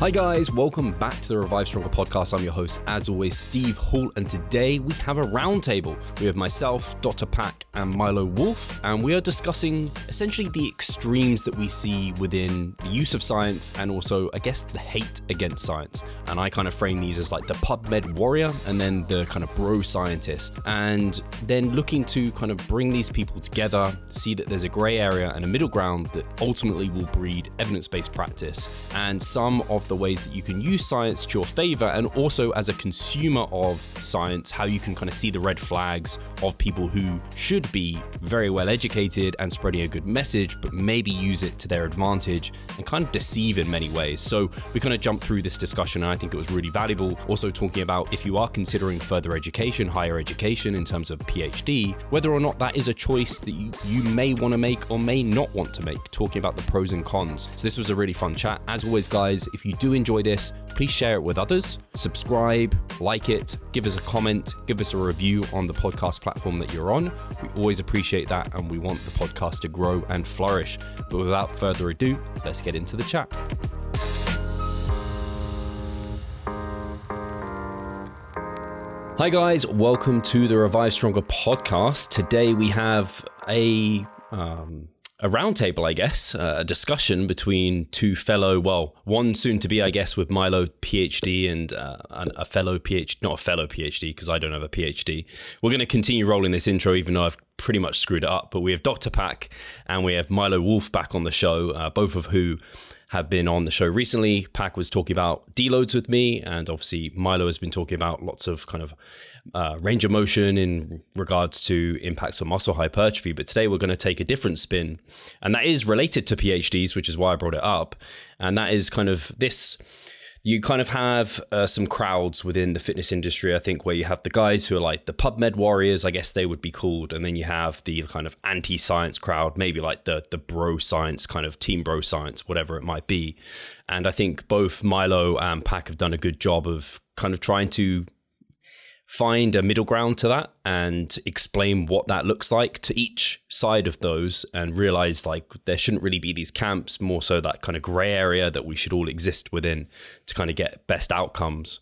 Hi, guys, welcome back to the Revive Stronger podcast. I'm your host, as always, Steve Hall, and today we have a roundtable. We have myself, Dr. Pak, and Milo Wolf, and we are discussing essentially the extremes that we see within the use of science and also, I guess, the hate against science. And I kind of frame these as like the PubMed warrior and then the kind of bro scientist, and then looking to kind of bring these people together, see that there's a grey area and a middle ground that ultimately will breed evidence based practice, and some of the ways that you can use science to your favor, and also as a consumer of science, how you can kind of see the red flags of people who should be very well educated and spreading a good message, but maybe use it to their advantage and kind of deceive in many ways. So we kind of jumped through this discussion, and I think it was really valuable. Also, talking about if you are considering further education, higher education in terms of PhD, whether or not that is a choice that you, you may want to make or may not want to make, talking about the pros and cons. So, this was a really fun chat. As always, guys, if you do enjoy this, please share it with others, subscribe, like it, give us a comment, give us a review on the podcast platform that you're on. We always appreciate that and we want the podcast to grow and flourish. But without further ado, let's get into the chat. Hi, guys, welcome to the Revive Stronger podcast. Today we have a um, a roundtable, I guess, uh, a discussion between two fellow, well, one soon to be, I guess, with Milo PhD and uh, a fellow PhD, not a fellow PhD, because I don't have a PhD. We're going to continue rolling this intro, even though I've pretty much screwed it up. But we have Dr. Pak and we have Milo Wolf back on the show, uh, both of who have been on the show recently. Pak was talking about deloads with me, and obviously Milo has been talking about lots of kind of uh, range of motion in regards to impacts on muscle hypertrophy. But today we're going to take a different spin, and that is related to PhDs, which is why I brought it up. And that is kind of this you kind of have uh, some crowds within the fitness industry, I think, where you have the guys who are like the PubMed warriors, I guess they would be called, and then you have the kind of anti-science crowd, maybe like the the bro science kind of team bro science, whatever it might be. And I think both Milo and Pak have done a good job of kind of trying to find a middle ground to that and explain what that looks like to each side of those and realize like there shouldn't really be these camps more so that kind of gray area that we should all exist within to kind of get best outcomes.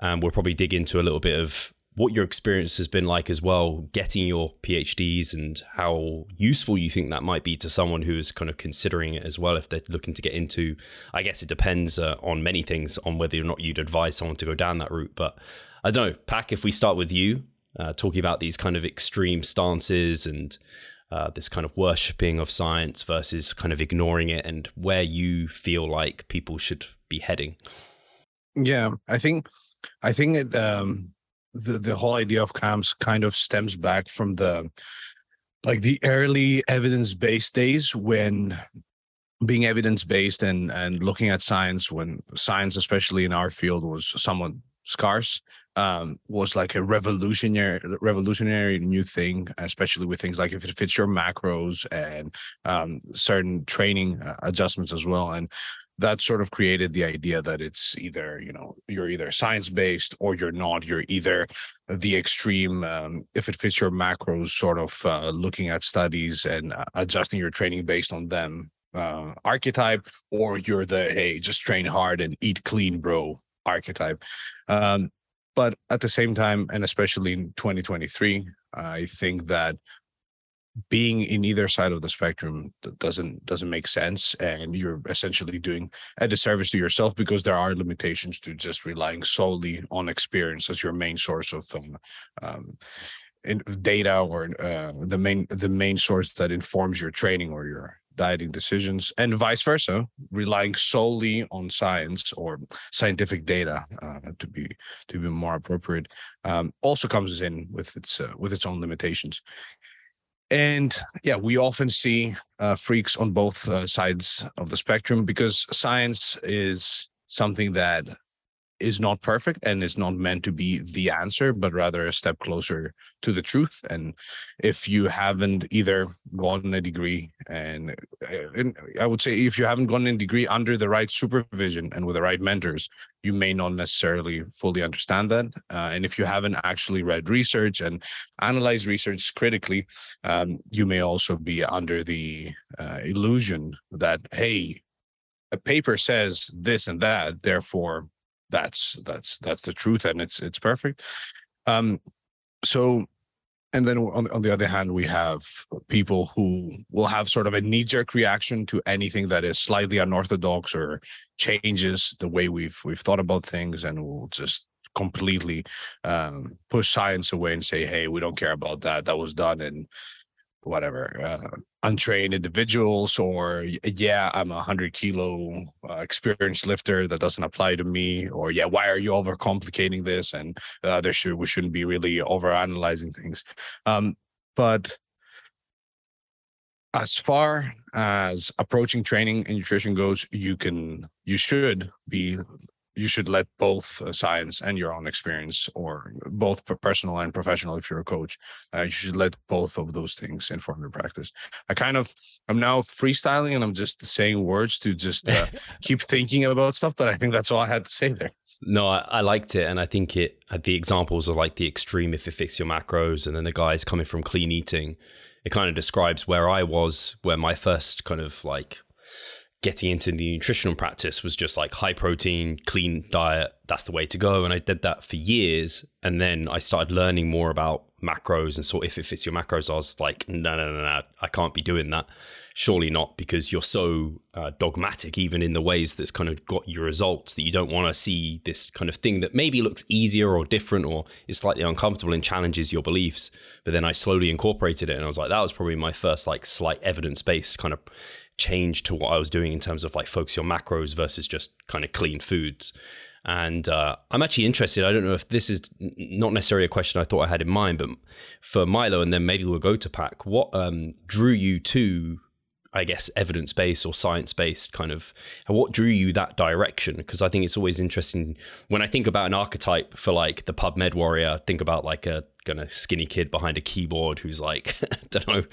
And we'll probably dig into a little bit of what your experience has been like as well getting your phds and how useful you think that might be to someone who is kind of considering it as well if they're looking to get into i guess it depends uh, on many things on whether or not you'd advise someone to go down that route but I don't know, Pak, if we start with you, uh, talking about these kind of extreme stances and uh, this kind of worshipping of science versus kind of ignoring it and where you feel like people should be heading. Yeah, I think, I think it, um, the, the whole idea of camps kind of stems back from the, like the early evidence-based days when being evidence-based and, and looking at science when science, especially in our field was somewhat scarce um, was like a revolutionary revolutionary new thing, especially with things like if it fits your macros and um, certain training uh, adjustments as well. And that sort of created the idea that it's either you know you're either science based or you're not. You're either the extreme um, if it fits your macros, sort of uh, looking at studies and uh, adjusting your training based on them uh, archetype, or you're the hey just train hard and eat clean, bro archetype. Um, but at the same time, and especially in 2023, I think that being in either side of the spectrum doesn't doesn't make sense and you're essentially doing a disservice to yourself because there are limitations to just relying solely on experience as your main source of um, um, data or uh, the main the main source that informs your training or your dieting decisions and vice versa relying solely on science or scientific data uh, to be to be more appropriate um, also comes in with its uh, with its own limitations. And yeah we often see uh, freaks on both uh, sides of the spectrum because science is something that is not perfect and is not meant to be the answer, but rather a step closer to the truth. And if you haven't either gotten a degree, and, uh, and I would say if you haven't gotten a degree under the right supervision and with the right mentors, you may not necessarily fully understand that. Uh, and if you haven't actually read research and analyzed research critically, um, you may also be under the uh, illusion that, hey, a paper says this and that, therefore that's that's that's the truth and it's it's perfect. Um, so and then on, on the other hand we have people who will have sort of a knee-jerk reaction to anything that is slightly unorthodox or changes the way we've we've thought about things and will just completely um, push science away and say hey we don't care about that that was done in whatever uh, untrained individuals or yeah i'm a 100 kilo uh, experienced lifter that doesn't apply to me or yeah why are you over complicating this? And uh, there should we shouldn't be really over analyzing things. Um, but as far as approaching training and nutrition goes you can you should be you should let both uh, science and your own experience or both personal and professional if you're a coach uh, you should let both of those things inform your practice i kind of i'm now freestyling and i'm just saying words to just uh, keep thinking about stuff but i think that's all i had to say there no, I, I, liked it, and I think it. Uh, the examples are like the extreme if it fits your macros, and then the guys coming from clean eating. It kind of describes where I was, where my first kind of like getting into the nutritional practice was just like high protein, clean diet. That's the way to go. And I did that for years. And then I started learning more about macros and so if it fits your macros, I was like, no, no, no, no, I can't be doing that. Surely not, because you're so uh, dogmatic, even in the ways that's kind of got your results, that you don't want to see this kind of thing that maybe looks easier or different or is slightly uncomfortable and challenges your beliefs. But then I slowly incorporated it, and I was like, that was probably my first like slight evidence based kind of change to what I was doing in terms of like focus on macros versus just kind of clean foods. And uh, I'm actually interested. I don't know if this is not necessarily a question I thought I had in mind, but for Milo, and then maybe we'll go to Pak. What um, drew you to I guess, evidence based or science based kind of. What drew you that direction? Because I think it's always interesting when I think about an archetype for like the PubMed warrior. Think about like a kind of skinny kid behind a keyboard who's like, I don't know,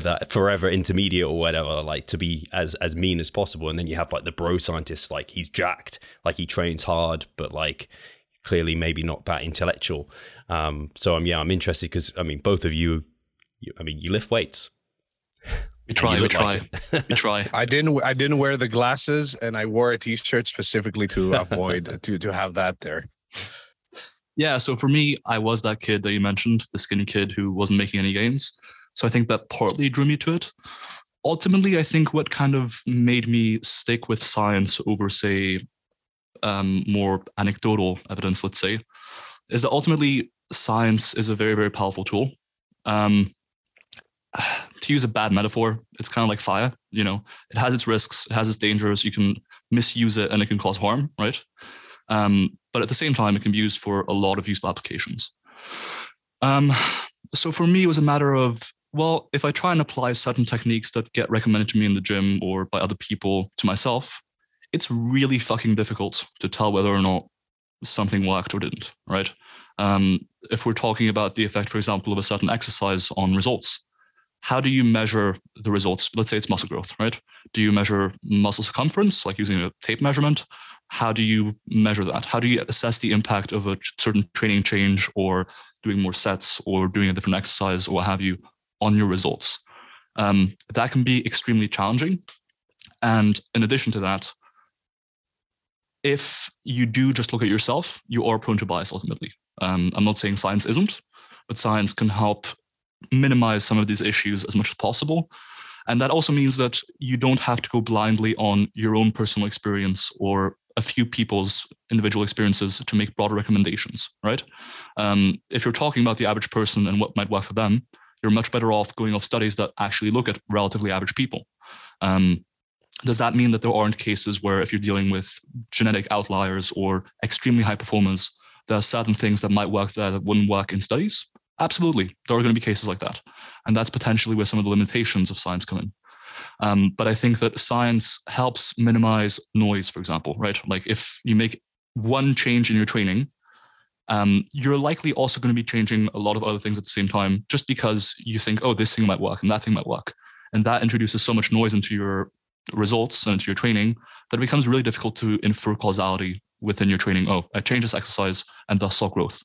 that forever intermediate or whatever, like to be as as mean as possible. And then you have like the bro scientist, like he's jacked, like he trains hard, but like clearly maybe not that intellectual. Um, so I'm yeah, I'm interested because I mean both of you, you, I mean you lift weights. We try. We try. Like we try. I didn't. I didn't wear the glasses, and I wore a T-shirt specifically to avoid to to have that there. Yeah. So for me, I was that kid that you mentioned, the skinny kid who wasn't making any gains. So I think that partly drew me to it. Ultimately, I think what kind of made me stick with science over, say, um, more anecdotal evidence, let's say, is that ultimately science is a very, very powerful tool. Um, to use a bad metaphor, it's kind of like fire. You know, it has its risks, it has its dangers. You can misuse it, and it can cause harm, right? Um, but at the same time, it can be used for a lot of useful applications. Um, so for me, it was a matter of well, if I try and apply certain techniques that get recommended to me in the gym or by other people to myself, it's really fucking difficult to tell whether or not something worked or didn't, right? Um, if we're talking about the effect, for example, of a certain exercise on results, how do you measure the results? Let's say it's muscle growth, right? Do you measure muscle circumference, like using a tape measurement? How do you measure that? How do you assess the impact of a certain training change or doing more sets or doing a different exercise or what have you on your results? Um, that can be extremely challenging. And in addition to that, if you do just look at yourself, you are prone to bias ultimately. Um, I'm not saying science isn't, but science can help minimize some of these issues as much as possible. And that also means that you don't have to go blindly on your own personal experience or a few people's individual experiences to make broader recommendations, right? Um, if you're talking about the average person and what might work for them, you're much better off going off studies that actually look at relatively average people. Um, does that mean that there aren't cases where if you're dealing with genetic outliers or extremely high performers, there are certain things that might work there that wouldn't work in studies? Absolutely, there are going to be cases like that, and that's potentially where some of the limitations of science come in. Um, but I think that science helps minimize noise, for example, right? Like if you make one change in your training, um, you're likely also going to be changing a lot of other things at the same time, just because you think, oh, this thing might work and that thing might work, and that introduces so much noise into your results and into your training that it becomes really difficult to infer causality within your training. Oh, I changed this exercise and thus saw growth.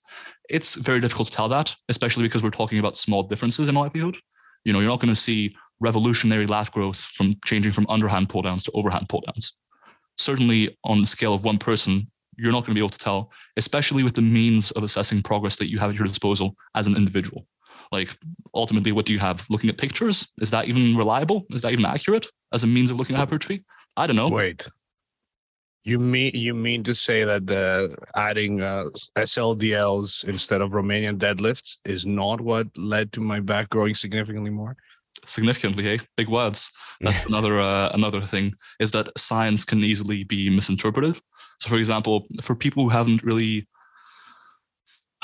It's very difficult to tell that, especially because we're talking about small differences in likelihood. You know, you're not going to see revolutionary lat growth from changing from underhand pull downs to overhand pull downs. certainly on the scale of one person, you're not going to be able to tell, especially with the means of assessing progress that you have at your disposal as an individual. Like ultimately, what do you have? Looking at pictures, is that even reliable? Is that even accurate as a means of looking at hypertrophy? I don't know. Wait, you mean you mean to say that the adding uh, SLDLs instead of Romanian deadlifts is not what led to my back growing significantly more? Significantly, hey, big words. That's another uh, another thing is that science can easily be misinterpreted. So, for example, for people who haven't really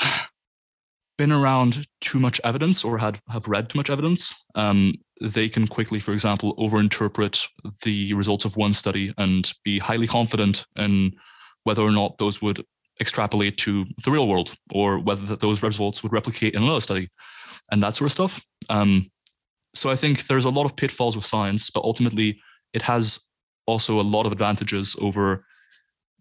been around too much evidence or had have read too much evidence, um, they can quickly, for example, overinterpret the results of one study and be highly confident in whether or not those would extrapolate to the real world or whether those results would replicate in another study and that sort of stuff. Um, so I think there's a lot of pitfalls with science, but ultimately it has also a lot of advantages over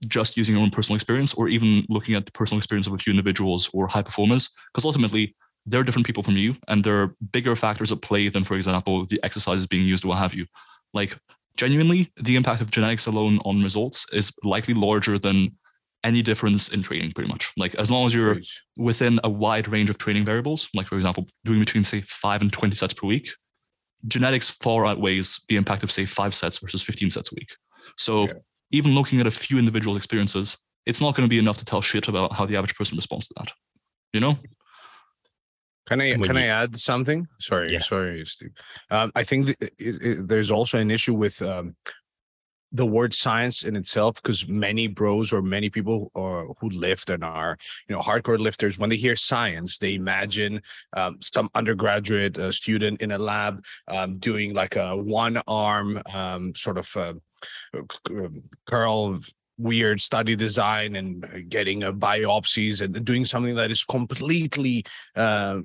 just using your own personal experience or even looking at the personal experience of a few individuals or high performers because ultimately they're different people from you and there are bigger factors at play than for example the exercises being used or what have you. Like genuinely the impact of genetics alone on results is likely larger than any difference in training pretty much. Like as long as you're within a wide range of training variables like for example doing between say 5 and 20 sets per week genetics far outweighs the impact of say 5 sets versus 15 sets a week so yeah even looking at a few individual experiences, it's not going to be enough to tell shit about how the average person responds to that. You know? Can I can you, I add something? Sorry, yeah. sorry, Steve. Um, I think it, it, there's also an issue with um, the word science in itself because many bros or many people or who lift and are you know hardcore lifters when they hear science they imagine um, some undergraduate uh, student in a lab um, doing like a one arm um, sort of uh, curl weird study design and getting a biopsies and doing something that is completely uh,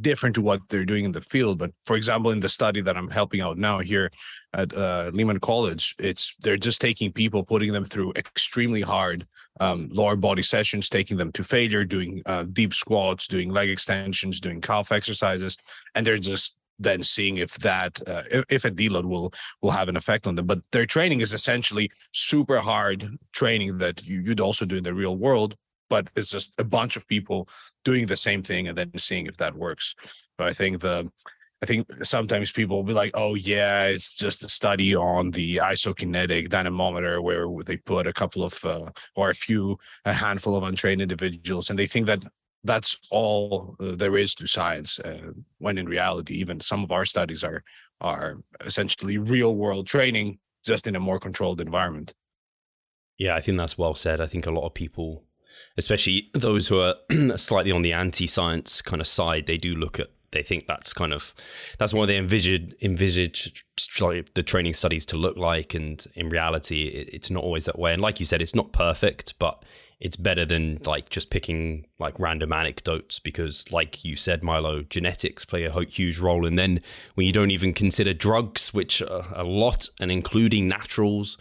different to what they're doing in the field. But for example, in the study that I'm helping out now here at uh, Lehman College, it's they're just taking people, putting them through extremely hard um, lower body sessions, taking them to failure, doing uh, deep squats, doing leg extensions, doing calf exercises, and they're just then seeing if that uh, if, if a deload will will have an effect on them. But their training is essentially super hard training that you, you'd also do in the real world, but it's just a bunch of people doing the same thing and then seeing if that works. But I think the I think sometimes people will be like, "Oh yeah, it's just a study on the isokinetic dynamometer where they put a couple of uh, or a few a handful of untrained individuals, and they think that that's all there is to science uh, when in reality even some of our studies are are essentially real world training just in a more controlled environment yeah i think that's well said i think a lot of people especially those who are slightly on the anti-science kind of side they do look at they think that's kind of that's what they envisage envisage the training studies to look like. And in reality it, it's not always that way. And like you said it's not perfect but it's better than like just picking like random anecdotes because like you said milo genetics play a huge role. And then when you don't even consider drugs which are a lot and including naturals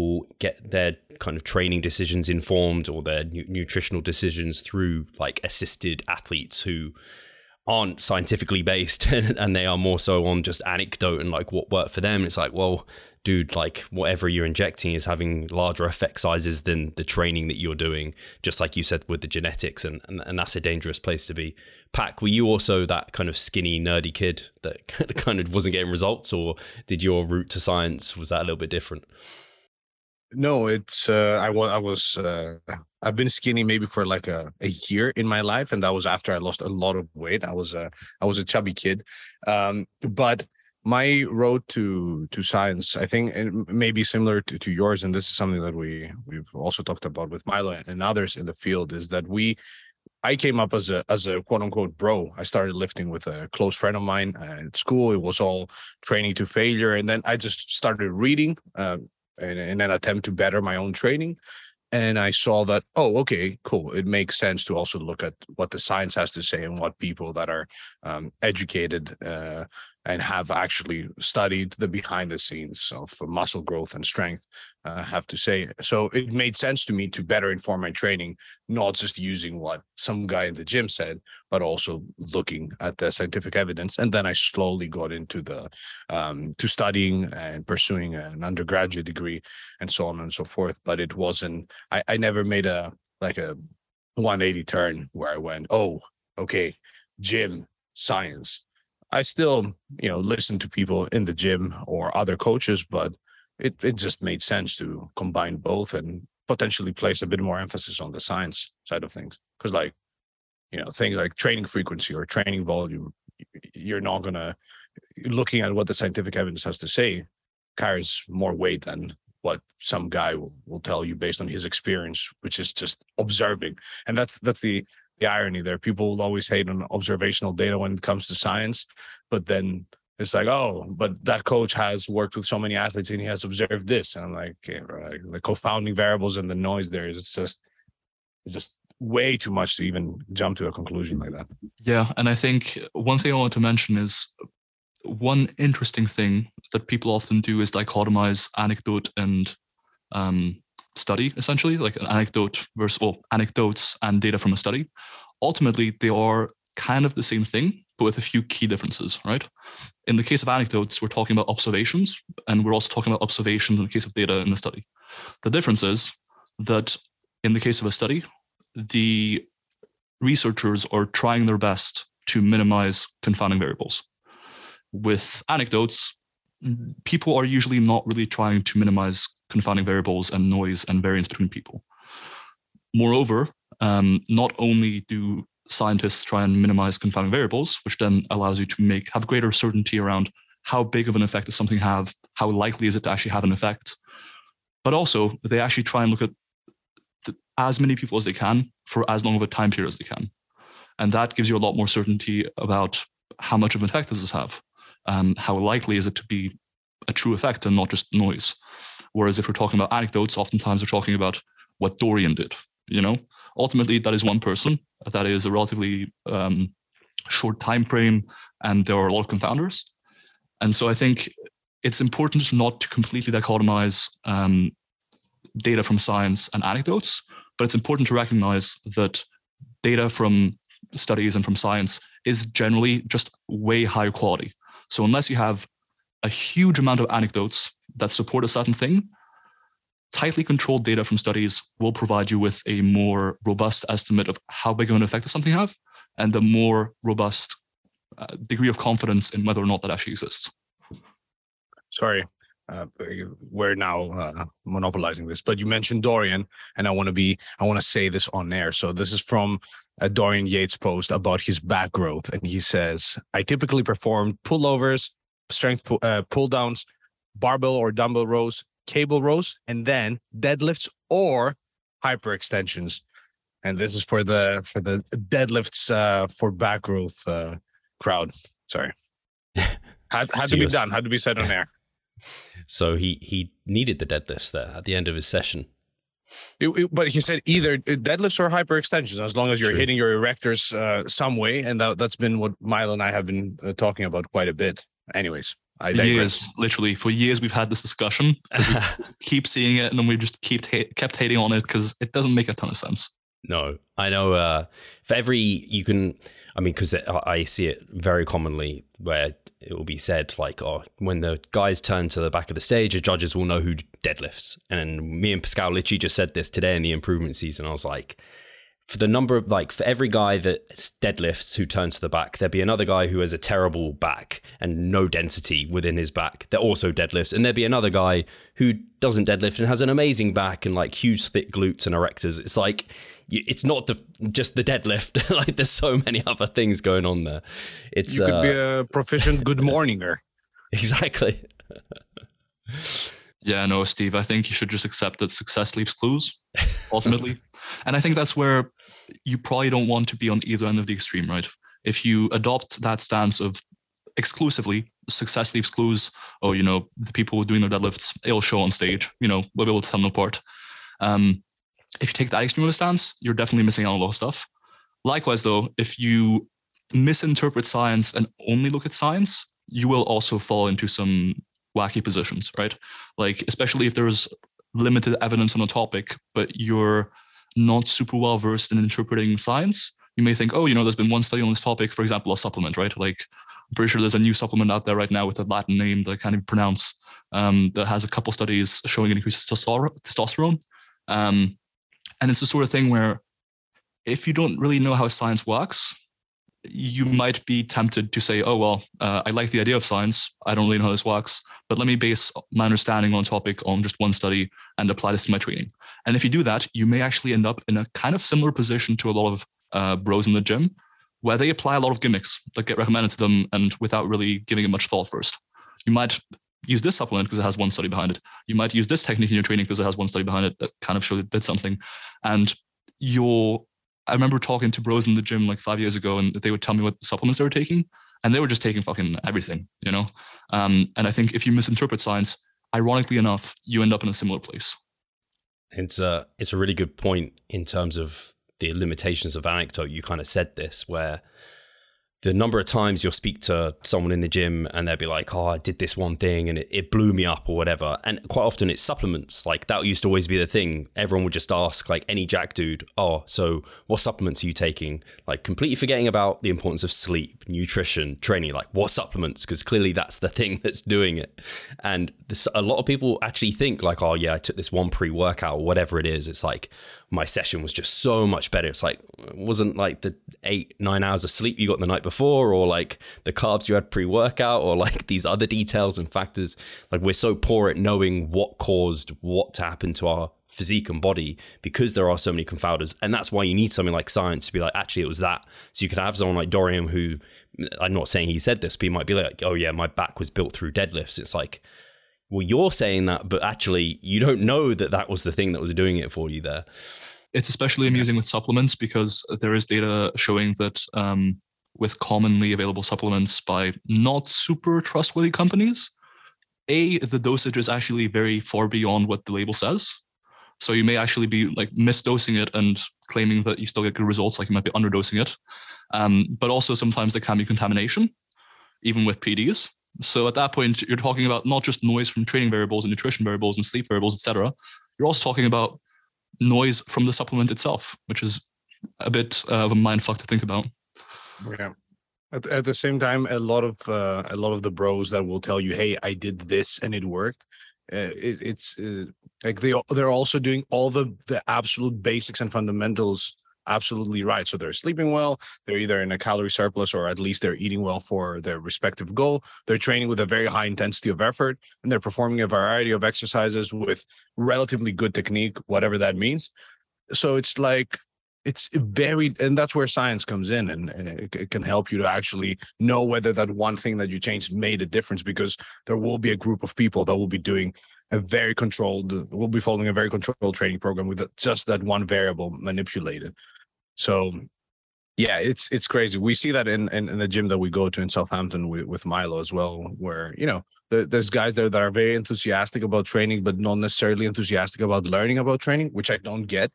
will get their kind of training decisions informed or their nu- nutritional decisions through like assisted athletes who aren't scientifically based and they are more so on just anecdote and like what worked for them it's like well dude, like whatever you're injecting is having larger effect sizes than the training that you're doing, just like you said with the genetics, and, and, and that's a dangerous place to be. Pak, were you also that kind of skinny, nerdy kid that kind of wasn't getting results, or did your route to science was that a little bit different? No, it's uh, I was I was uh, I've been skinny maybe for like a, a year in my life, and that was after I lost a lot of weight. I was a I was a chubby kid, um, but my road to to science i think may be similar to, to yours and this is something that we we've also talked about with milo and others in the field is that we i came up as a as a quote unquote bro. I started lifting with a close friend of mine at school. It was all training to failure and then i just started reading uh, in, in an attempt to better my own training and I saw that, oh, okay, cool. It makes sense to also look at what the science has to say and what people that are um, educated uh, and have actually studied the behind the scenes of muscle growth and strength uh, have to say. So it made sense to me to better inform my training not just using what some guy in the gym said but also looking at the scientific evidence. And then i slowly got into the um, to studying and pursuing an undergraduate degree and so on and so forth. But it wasn't i, I never made a like a 180 turn where i went oh okay gym science I still, you know, listen to people in the gym or other coaches, but it, it just made sense to combine both and potentially place a bit more emphasis on the science side of things. Because, like, you know, things like training frequency or training volume, you're not to, looking at what the scientific evidence has to say, carries more weight than what some guy will, will tell you based on his experience, which is just observing. And that's that's the the irony there. People will always hate on observational data when it comes to science, but then it's like, oh, but that coach has worked with so many athletes and he has observed this. And I'm like, okay, right. the confounding variables and the noise there is it's just, it's just way too much to even jump to a conclusion like that. Yeah. And I think one thing I want to mention is one interesting thing that people often do is dichotomize anecdote and um, study, essentially, like an anecdote versus well, anecdotes and data from a study. Ultimately, they are kind of the same thing, but with a few key differences, right? In the case of anecdotes, we're talking about observations, and we're also talking about observations in the case of data in the study. The difference is that in the case of a study, the researchers are trying their best to minimize confounding variables. With anecdotes, people are usually not really trying to minimize confounding variables and noise and variance between people. Moreover, um, not only do scientists try and minimize confounding variables, which then allows you to make have greater certainty around how big of an effect does something have, how likely is it to actually have an effect, but also they actually try and look at the, as many people as they can for as long of a time period as they can, and that gives you a lot more certainty about how much of an effect does this have, um, how likely is it to be a true effect and not just noise. Whereas if we're talking about anecdotes, oftentimes we're talking about what Dorian did. You know, ultimately that is one person. That is a relatively um, short time frame, and there are a lot of confounders. And so I think it's important not to completely dichotomize um, data from science and anecdotes, but it's important to recognize that data from studies and from science is generally just way higher quality. So unless you have a huge amount of anecdotes that support a certain thing, tightly controlled data from studies will provide you with a more robust estimate of how big of an effect does something have and a more robust uh, degree of confidence in whether or not that actually exists. Sorry, uh, we're now uh, monopolizing this, but you mentioned Dorian, and I want to be, I want to say this on air. So this is from a Dorian Yates post about his back growth, and he says, "I typically perform pullovers, strength pull, uh, pull downs, barbell or dumbbell rows, cable rows, and then deadlifts or hyperextensions. And this is for the for the deadlifts uh, for back growth uh, crowd. Sorry, had had to be done. Had to be said on air. So he he needed the deadlifts there at the end of his session. It, it, but he said either deadlifts or hyperextensions, as long as you're True. hitting your erectors uh, some way, and that, that's been what Milo and I have been uh, talking about quite a bit. Anyways, I digress. years, literally for years, we've had this discussion because we keep seeing it, and then we just keep kept hating on it because it doesn't make a ton of sense. No, I know. Uh, for every you can, I mean, because I see it very commonly where it will be said like, "Oh, when the guys turn to the back of the stage, the judges will know who deadlifts." And me and Pascal literally just said this today in the improvement season. I was like, for the number of like for every guy that deadlifts who turns to the back, there'd be another guy who has a terrible back and no density within his back that also deadlifts, and there'd be another guy who doesn't deadlift and has an amazing back and like huge thick glutes and erectors. It's like it's not the, just the deadlift. like there's so many other things going on there. It's you could uh, be a proficient good morninger. exactly. yeah, no, Steve. I think you should just accept that success leaves clues. Ultimately. And I think that's where you probably don't want to be on either end of the extreme, right? If you adopt that stance of exclusively success leaves clues, or you know, the people doing their deadlifts, it'll show on stage, you know, we'll be able to tell them apart. Um, if you take that extreme of a stance, you're definitely missing out on a lot of stuff. Likewise, though, if you misinterpret science and only look at science, you will also fall into some wacky positions, right? Like, especially if there's limited evidence on a topic, but you're not super well versed in interpreting science, you may think, oh, you know, there's been one study on this topic, for example, a supplement, right? Like, I'm pretty sure there's a new supplement out there right now with a Latin name that I can't even pronounce um, that has a couple studies showing increased testosterone. Um, and it's the sort of thing where if you don't really know how science works, you might be tempted to say, oh, well, uh, I like the idea of science. I don't really know how this works, but let me base my understanding on a topic on just one study and apply this to my training. And if you do that, you may actually end up in a kind of similar position to a lot of uh, bros in the gym where they apply a lot of gimmicks that get recommended to them and without really giving it much thought first. You might use this supplement because it has one study behind it. You might use this technique in your training because it has one study behind it that kind of showed it did something. And your I remember talking to bros in the gym like five years ago, and they would tell me what supplements they were taking, and they were just taking fucking everything, you know. Um, and I think if you misinterpret science, ironically enough, you end up in a similar place. It's a it's a really good point in terms of the limitations of anecdote. You kind of said this where the number of times you'll speak to someone in the gym and they'll be like, Oh, I did this one thing and it, it, blew me up or whatever. And quite often it's supplements. Like that used to always be the thing. Everyone would just ask, like any jack dude, Oh, so what supplements are you taking? Like completely forgetting about the importance of sleep, nutrition, training. Like what supplements? Because clearly that's the thing that's doing it. And this, a lot of people actually think, like, Oh, yeah, I took this one pre workout or whatever it is. It's like, my session was just so much better. It's like it wasn't like the eight nine hours of sleep you got the night before, or like the carbs you had pre workout, or like these other details and factors. Like we're so poor at knowing what caused what to happen to our physique and body because there are so many confounders, and that's why you need something like science to be like actually it was that. So you could have someone like Dorian who I'm not saying he said this, but he might be like, oh yeah, my back was built through deadlifts. It's like well, you're saying that, but actually, you don't know that that was the thing that was doing it for you there. It's especially amusing with supplements because there is data showing that um, with commonly available supplements by not super trustworthy companies, a the dosage is actually very far beyond what the label says. So you may actually be like misdosing it and claiming that you still get good results, like you might be underdosing it. Um, but also sometimes there can be contamination, even with PDs. So at that point, you're talking about not just noise from training variables and nutrition variables and sleep variables, etc. You're also talking about noise from the supplement itself, which is a bit uh, of a mind fuck to think about. Yeah. At, at the same time, a lot of uh, a lot of the bros that will tell you, "Hey, I did this and it worked." Uh, it, it's uh, like they they're also doing all the the absolute basics and fundamentals absolutely right. So they're sleeping well, they're either in a calorie surplus or at least they're eating well for their respective goal. They're training with a very high intensity of effort and they're performing a variety of exercises with relatively good technique, whatever that means. So it's like it's very and that's where science comes in and eh, it, can help you to actually know whether that one thing that you changed made a difference because there will be a group of people that will be doing a very controlled we'll be following a very controlled training program with just that one variable manipulated so yeah, it's it's crazy. We see that in, in, in the gym that we go to in Southampton with, with Milo as well, where you know the, there's guys there that are very enthusiastic about training, but not necessarily enthusiastic about learning about training, which I don't get.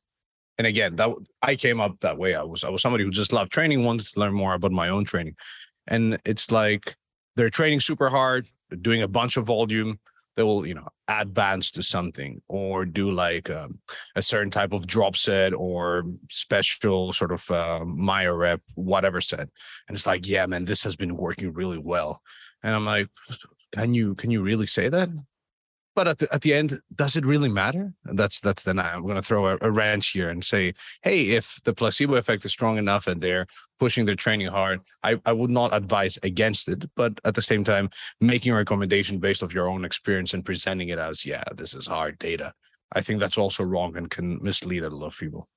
And again, that I came up that way. I was I was somebody who just loved training, wanted to learn more about my own training, and it's like they're training super hard, doing a bunch of volume, they will you know add bands to something or do like um, a certain type of drop set or special sort of uh, Myo rep whatever set. And it's like yeah man this has been working really well. And i'm like can you can you really say that but at the, at the end, does it really matter? That's that's then I'm going to throw a, a wrench here and say, hey, if the placebo effect is strong enough and they're pushing their training hard, I, I would not advise against it. But at the same time, making a recommendation based off your own experience and presenting it as, yeah, this is hard data. I think that's also wrong and can mislead a lot of people.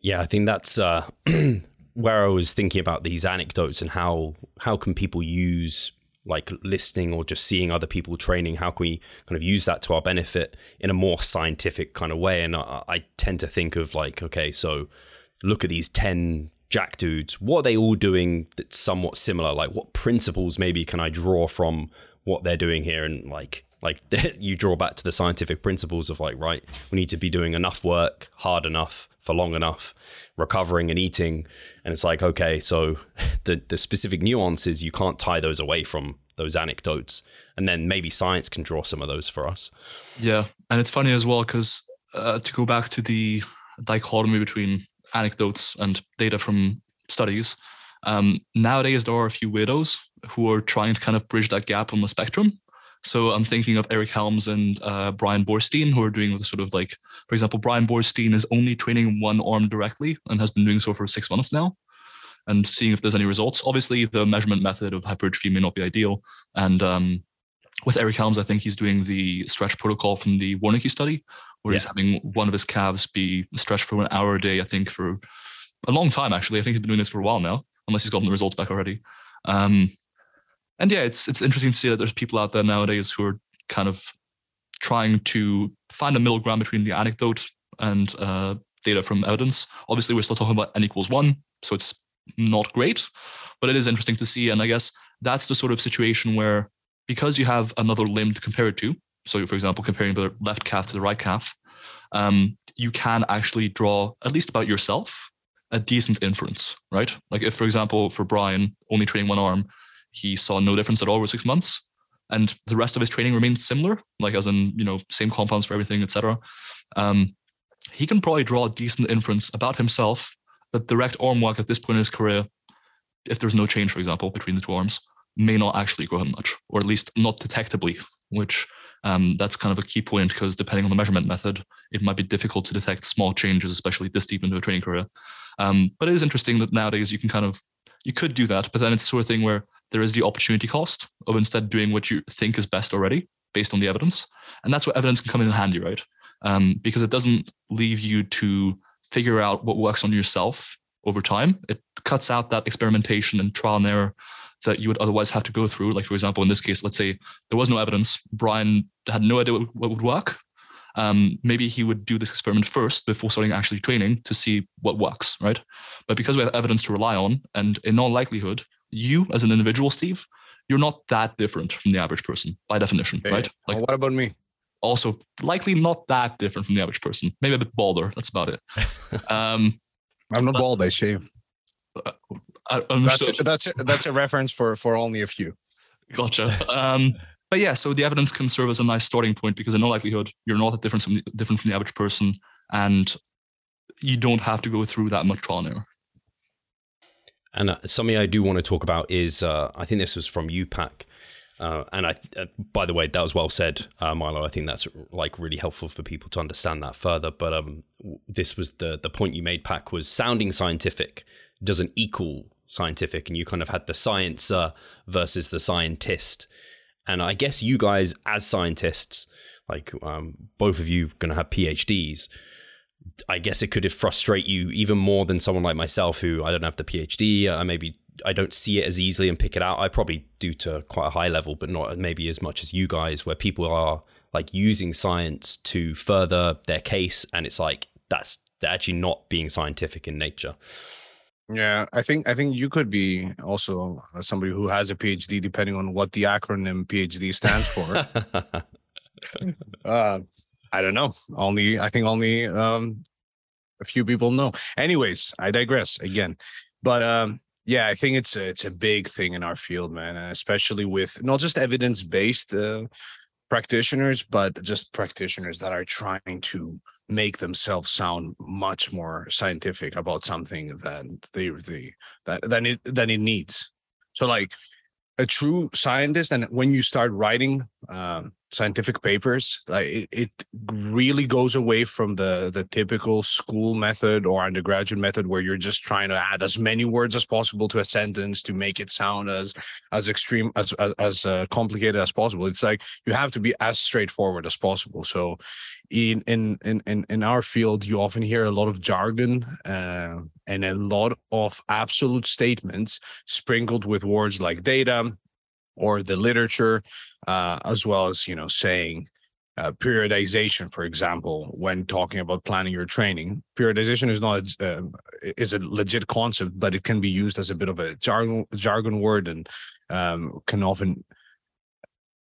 Yeah, I think that's uh, where I was thinking about these anecdotes and how how can people use like listening or just seeing other people training how can we kind of use that to our benefit in a more scientific kind of way? And I, I, tend to think of like okay so look at these 10 jack dudes. What are they all doing that's somewhat similar? Like what principles maybe can i draw from what they're doing here? And like like you draw back to the scientific principles of like right we need to be doing enough work hard enough for long enough, recovering and eating. And it's like, okay, so the, the specific nuances, you can't tie those away from those anecdotes, and then maybe science can draw some of those for us. Yeah, and it's funny as well because uh, to go back to the dichotomy between anecdotes and data from studies, um, nowadays there are a few widows who are trying to kind of bridge that gap on the spectrum. So I'm thinking of Eric Helms and uh, Bryan Boorstein, who are doing the sort of like, for example, Bryan Boorstein is only training one arm directly and has been doing so for six months now and seeing if there's any results. Obviously, the measurement method of hypertrophy may not be ideal. And um, with Eric Helms, I think he's doing the stretch protocol from the Warneke study, where yeah. he's having one of his calves be stretched for an hour a day, I think, for a long time, actually. I think he's been doing this for a while now, unless he's gotten the results back already. Um, and yeah, it's it's interesting to see that there's people out there nowadays who are kind of trying to find a middle ground between the anecdote and uh, data from evidence. Obviously, we're still talking about n equals one, so it's not great, but it is interesting to see. And I guess that's the sort of situation where because you have another limb to compare it to, so for example, comparing the left calf to the right calf, um, you can actually draw at least about yourself a decent inference, right? Like if, for example, for Bryan only training one arm, he saw no difference at all over six months. And the rest of his training remains similar like as in you know same compounds for everything etc um, he can probably draw a decent inference about himself that direct arm work at this point in his career if there's no change for example between the two arms may not actually grow him much or at least not detectably which um, that's kind of a key point because depending on the measurement method it might be difficult to detect small changes especially this deep into a training career. Um, but it is interesting that nowadays you can kind of you could do that but then it's the sort of thing where there is the opportunity cost of instead doing what you think is best already based on the evidence. And that's where evidence can come in handy, right? Um, because it doesn't leave you to figure out what works on yourself over time. It cuts out that experimentation and trial and error that you would otherwise have to go through. Like, for example, in this case, let's say there was no evidence. Bryan had no idea what would work. Um, maybe he would do this experiment first before starting actually training to see what works, right? But because we have evidence to rely on, and in all likelihood, you as an individual, Steve, you're not that different from the average person by definition, right? Like, what about me? Also, likely not that different from the average person. Maybe a bit balder. That's about it. Um, I'm not bald. I shave. Uh, I that's a, that's a, that's a reference for for only a few. Gotcha. Um, but yeah, so the evidence can serve as a nice starting point because in all likelihood you're not that different from different from the average person, and you don't have to go through that much trial and error. And uh, something I do want to talk about is uh, I think this was from UPAC. Uh, and I, uh, by the way, that was well said, uh, Milo. I think that's like really helpful for people to understand that further. But um, this was the the point you made, Pak, was sounding scientific doesn't equal scientific, and you kind of had the sciencer versus the scientist. And I guess you guys, as scientists, like um, both of you, going to have PhDs. I guess it could frustrate you even more than someone like myself who I don't have the PhD. I maybe I don't see it as easily and pick it out. I probably do to quite a high level, but not maybe as much as you guys, where people are like using science to further their case, and it's like that's they're actually not being scientific in nature. Yeah, I think I think you could be also somebody who has a PhD, depending on what the acronym PhD stands for. uh, I don't know. Only I think only um, a few people know. Anyways, I digress again. But um, yeah, I think it's a, it's a big thing in our field, man, and especially with not just evidence based uh, practitioners, but just practitioners that are trying to make themselves sound much more scientific about something that they they that than it than it needs. So like a true scientist, and when you start writing um, scientific papers like it, it, really goes away from the the typical school method or undergraduate method where you're just trying to add as many words as possible to a sentence to make it sound as as extreme as as, as uh, complicated as possible. It's like you have to be as straightforward as possible. So in in in in our field you often hear a lot of jargon uh, and a lot of absolute statements sprinkled with words like data or the literature, uh, as well as you know saying uh, periodization, for example, when talking about planning your training. Periodization is not uh, is a legit concept, but it can be used as a bit of a jargon jargon word and um, can often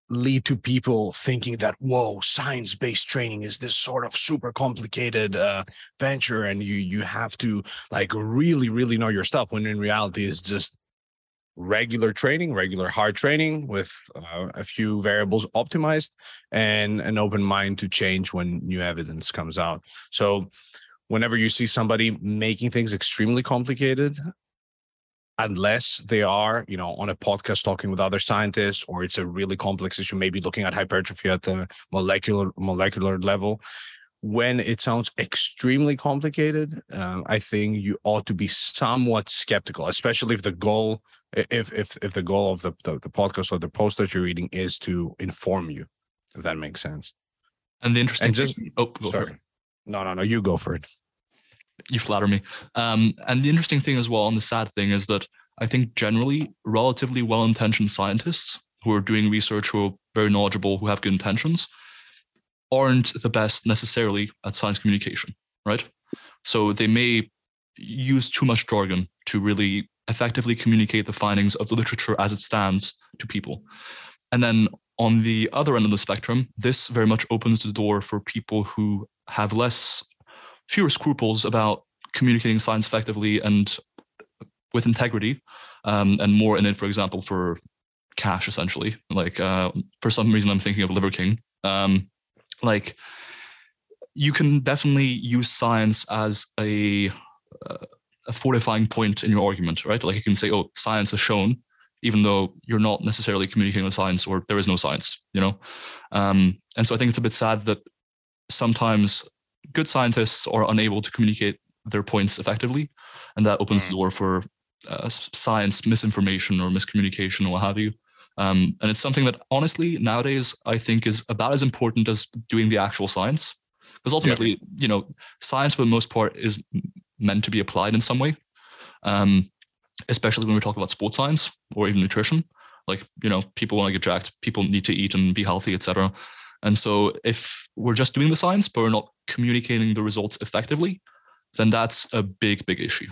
lead to people thinking that whoa science-based training is this sort of super complicated uh, venture and you you have to like really really know your stuff when in reality it's just regular training, regular hard training with uh, a few variables optimized and an open mind to change when new evidence comes out. So whenever you see somebody making things extremely complicated, unless they are, you know, on a podcast talking with other scientists or it's a really complex issue, maybe looking at hypertrophy at the molecular molecular level, when it sounds extremely complicated, um, I think you ought to be somewhat skeptical, especially if the goal, if if if the goal of the the, the podcast or the post that you're reading is to inform you, if that makes sense. And the interesting, and just thing, oh, go sorry. for it. No, no, no, you go for it. You flatter me. Um, and the interesting thing as well, and the sad thing is that I think generally relatively well-intentioned scientists who are doing research, who are very knowledgeable, who have good intentions, aren't the best necessarily at science communication, right? So they may use too much jargon to really effectively communicate the findings of the literature as it stands to people. And then on the other end of the spectrum, this very much opens the door for people who have less, fewer scruples about communicating science effectively and with integrity, um, and more in it, for example, for cash essentially. Like uh, for some reason, I'm thinking of Liver King. Um, like you can definitely use science as a uh, a fortifying point in your argument, right? Like you can say, "Oh, science has shown," even though you're not necessarily communicating with science, or there is no science, you know. Um, and so I think it's a bit sad that sometimes good scientists are unable to communicate their points effectively, and that opens mm. the door for uh, science misinformation or miscommunication or what have you. Um, and it's something that honestly nowadays I think is about as important as doing the actual science, because ultimately, yeah. you know, science for the most part is meant to be applied in some way. Um, especially when we talk about sports science or even nutrition. Like, you know, people want to get jacked, people need to eat and be healthy, etc. And so if we're just doing the science, but we're not communicating the results effectively, then that's a big, big issue.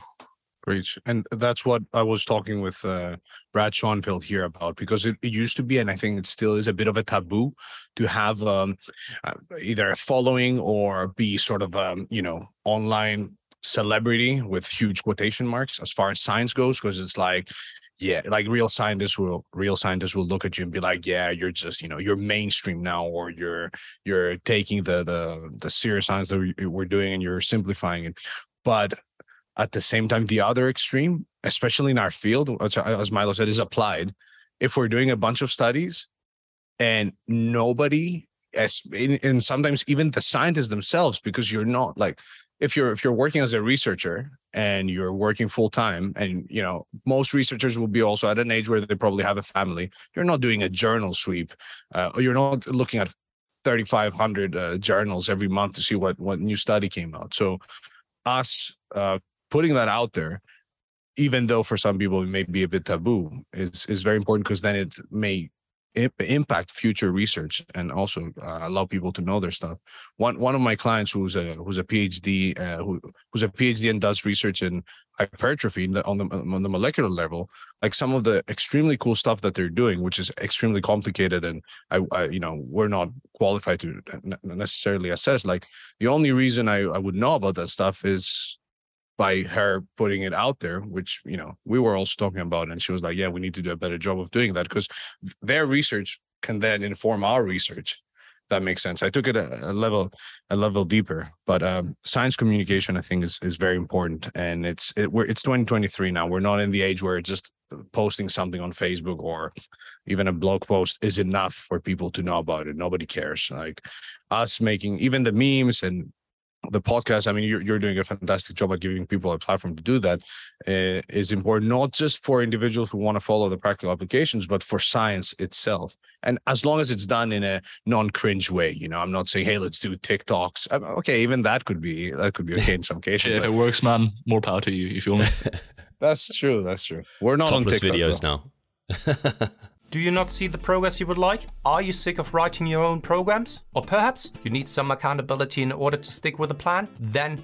Great. And that's what I was talking with uh, Brad Schoenfeld here about because it, it, used to be, and I think it still is a bit of a taboo to have um, uh, either a following or be sort of, um, you know, online celebrity with huge quotation marks as far as science goes, because it's like, yeah, like real scientists will real scientists will look at you and be like, yeah, you're just, you know, you're mainstream now, or you're you're taking the the the serious science that we're doing and you're simplifying it. But at the same time, the other extreme, especially in our field, as Milo said, is applied. If we're doing a bunch of studies and nobody, as and sometimes even the scientists themselves, because you're not like if you're if you're working as a researcher and you're working full time and you know most researchers will be also at an age where they probably have a family you're not doing a journal sweep uh, or you're not looking at 3500 uh, journals every month to see what what new study came out so us uh, putting that out there, even though for some people it may be a bit taboo, is is very important because then it may impact future research and also uh, allow people to know their stuff. One one of my clients who's a who's a PhD uh, who who's a PhD and does research in hypertrophy on the on the molecular level, like some of the extremely cool stuff that they're doing, which is extremely complicated, and I, I you know we're not qualified to necessarily assess. Like the only reason I, I would know about that stuff is by her putting it out there, which you know we were also talking about, and she was like, "Yeah, we need to do a better job of doing that because their research can then inform our research." That makes sense. I took it a, a level a level deeper, but um, science communication I think is is very important, and it's it, we're it's 2023 now. We're not in the age where just posting something on Facebook or even a blog post is enough for people to know about it. Nobody cares. Like us making even the memes and the podcast i mean you're, you're doing a fantastic job at giving people a platform to do that. Uh, is important not just for individuals who want to follow the practical applications but for science itself. And as long as it's done in a non-cringe way you know i'm not saying hey let's do tiktoks. Okay even that could be that could be okay in some cases if it works man. More power to you if you feel me that's true that's true. We're not Topless on TikTok, videos though. now Do you not see the progress you would like? Are you sick of writing your own programs? Or perhaps you need some accountability in order to stick with a plan? Then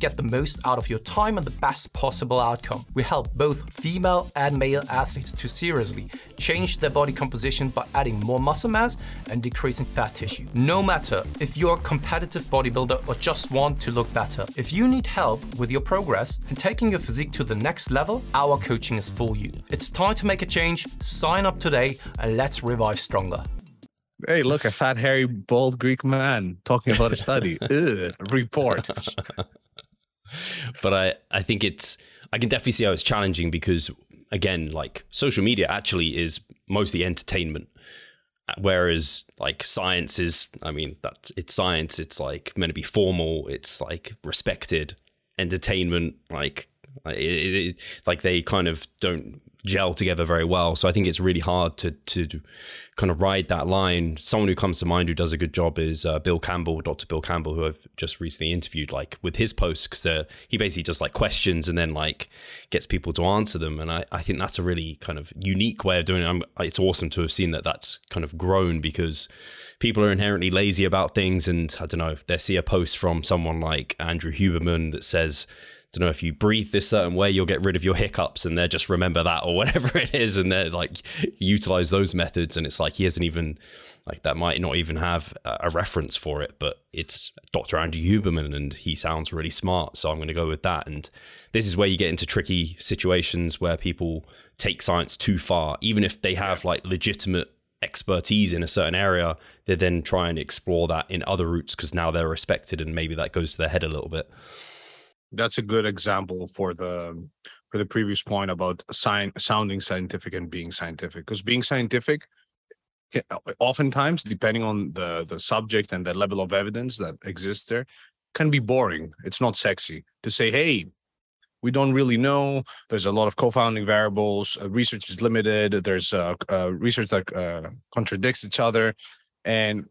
get the most out of your time and the best possible outcome. We help both female and male athletes to seriously change their body composition by adding more muscle mass and decreasing fat tissue. No matter if you're a competitive bodybuilder or just want to look better, if you need help with your progress and taking your physique to the next level, our coaching is for you. It's time to make a change. Sign up today and let's revive stronger. Hey, look, a fat, hairy, bald Greek man talking about a study. Ugh, report. But I, I think it's, I can definitely see how it's challenging because, again, like social media actually is mostly entertainment. Whereas, like science is, I mean, that's it's science. It's like meant to be formal. It's like respected. Entertainment, like, it, it, like they kind of don't gel together very well. So I think it's really hard to to kind of ride that line. Someone who comes to mind who does a good job is uh, Bill Campbell, Dr. Bill Campbell, who I've just recently interviewed, like with his posts, because he basically just like questions and then like gets people to answer them. And I, I think that's a really kind of unique way of doing it. I'm, it's awesome to have seen that that's kind of grown because people are inherently lazy about things. And I don't know, they see a post from someone like Andrew Huberman that says, don't know if you breathe this certain way, you'll get rid of your hiccups, and they're just remember that or whatever it is, and they're like utilize those methods. And it's like he hasn't even like that might not even have a reference for it, but it's Dr. Andrew Huberman, and he sounds really smart, so I'm going to go with that. And this is where you get into tricky situations where people take science too far, even if they have like legitimate expertise in a certain area, they then try and explore that in other routes because now they're respected, and maybe that goes to their head a little bit that's a good example for the for the previous point about sign, sounding scientific and being scientific because being scientific oftentimes depending on the the subject and the level of evidence that exists there can be boring. It's not sexy. To say hey we don't really know. There's a lot of confounding variables. Uh, research is limited. There's uh, uh, research that uh, contradicts each other. And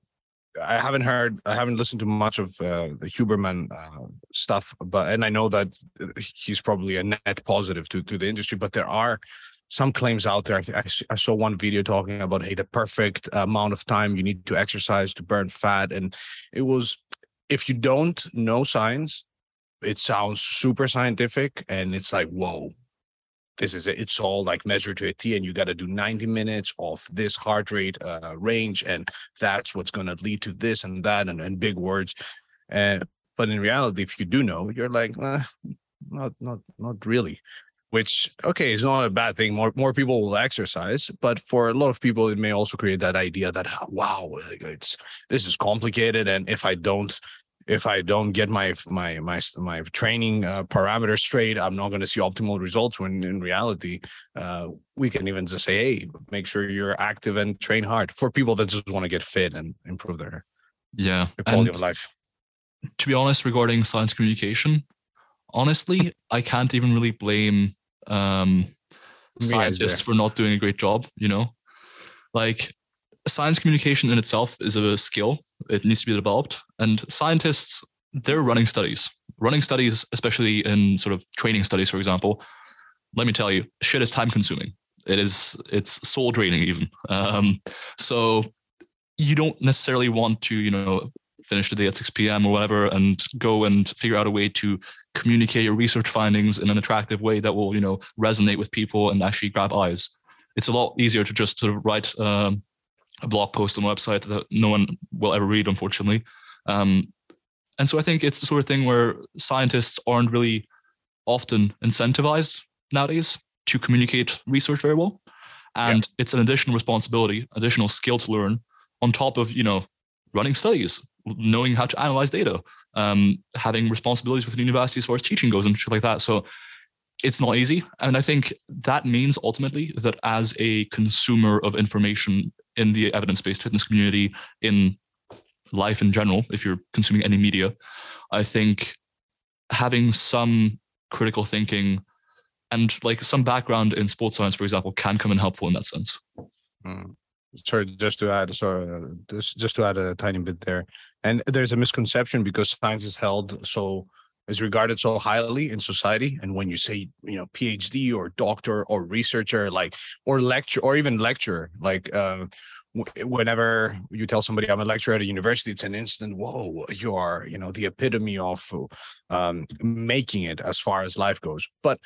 I haven't heard, I haven't listened to much of uh, the Huberman uh, stuff, but and I know that he's probably a net positive to to the industry. But there are some claims out there. I, I saw one video talking about hey, the perfect amount of time you need to exercise to burn fat, and it was if you don't know science, it sounds super scientific, and it's like whoa, this is it. It's all like measured to a T, and you got to do 90 minutes of this heart rate uh, range, and that's what's going to lead to this and that, and, and big words. And but in reality, if you do know, you're like, eh, not not not really. Which okay is not a bad thing. More more people will exercise, but for a lot of people, it may also create that idea that wow, it's this is complicated, and if I don't if I don't get my my my my training uh, parameters straight, I'm not going to see optimal results. When in reality, uh, we can even just say, "Hey, make sure you're active and train hard." For people that just want to get fit and improve their yeah their quality and of life. To be honest, regarding science communication, honestly, I can't even really blame um, scientists for not doing a great job. You know, like science communication in itself is a skill it needs to be developed. And scientists, they're running studies. Running studies, especially in sort of training studies, for example, let me tell you, shit is time consuming. It is, it's soul draining even. Um, so you don't necessarily want to, you know, finish the day at 6 p.m. or whatever and go and figure out a way to communicate your research findings in an attractive way that will, you know, resonate with people and actually grab eyes. It's a lot easier to just sort of write um, a blog post on a website that no one will ever read, unfortunately. Um, and so I think it's the sort of thing where scientists aren't really often incentivized nowadays to communicate research very well. And yeah. it's an additional responsibility, additional skill to learn on top of, you know, running studies, knowing how to analyze data, um, having responsibilities within university as far as teaching goes and shit like that. So it's not easy. And I think that means ultimately that as a consumer of information in the evidence based fitness community, in life in general, if you're consuming any media, I think having some critical thinking and like some background in sports science, for example, can come in helpful in that sense. Mm. Sorry, just to add, sorry, just just to add a tiny bit there, and there's a misconception because science is held so is regarded so highly in society, and when you say you know PhD or doctor or researcher, like or lecture or even lecturer, like. Uh, whenever you tell somebody I'm a lecturer at a university, it's an instant, whoa, you are, you know, the epitome of um, making it as far as life goes. But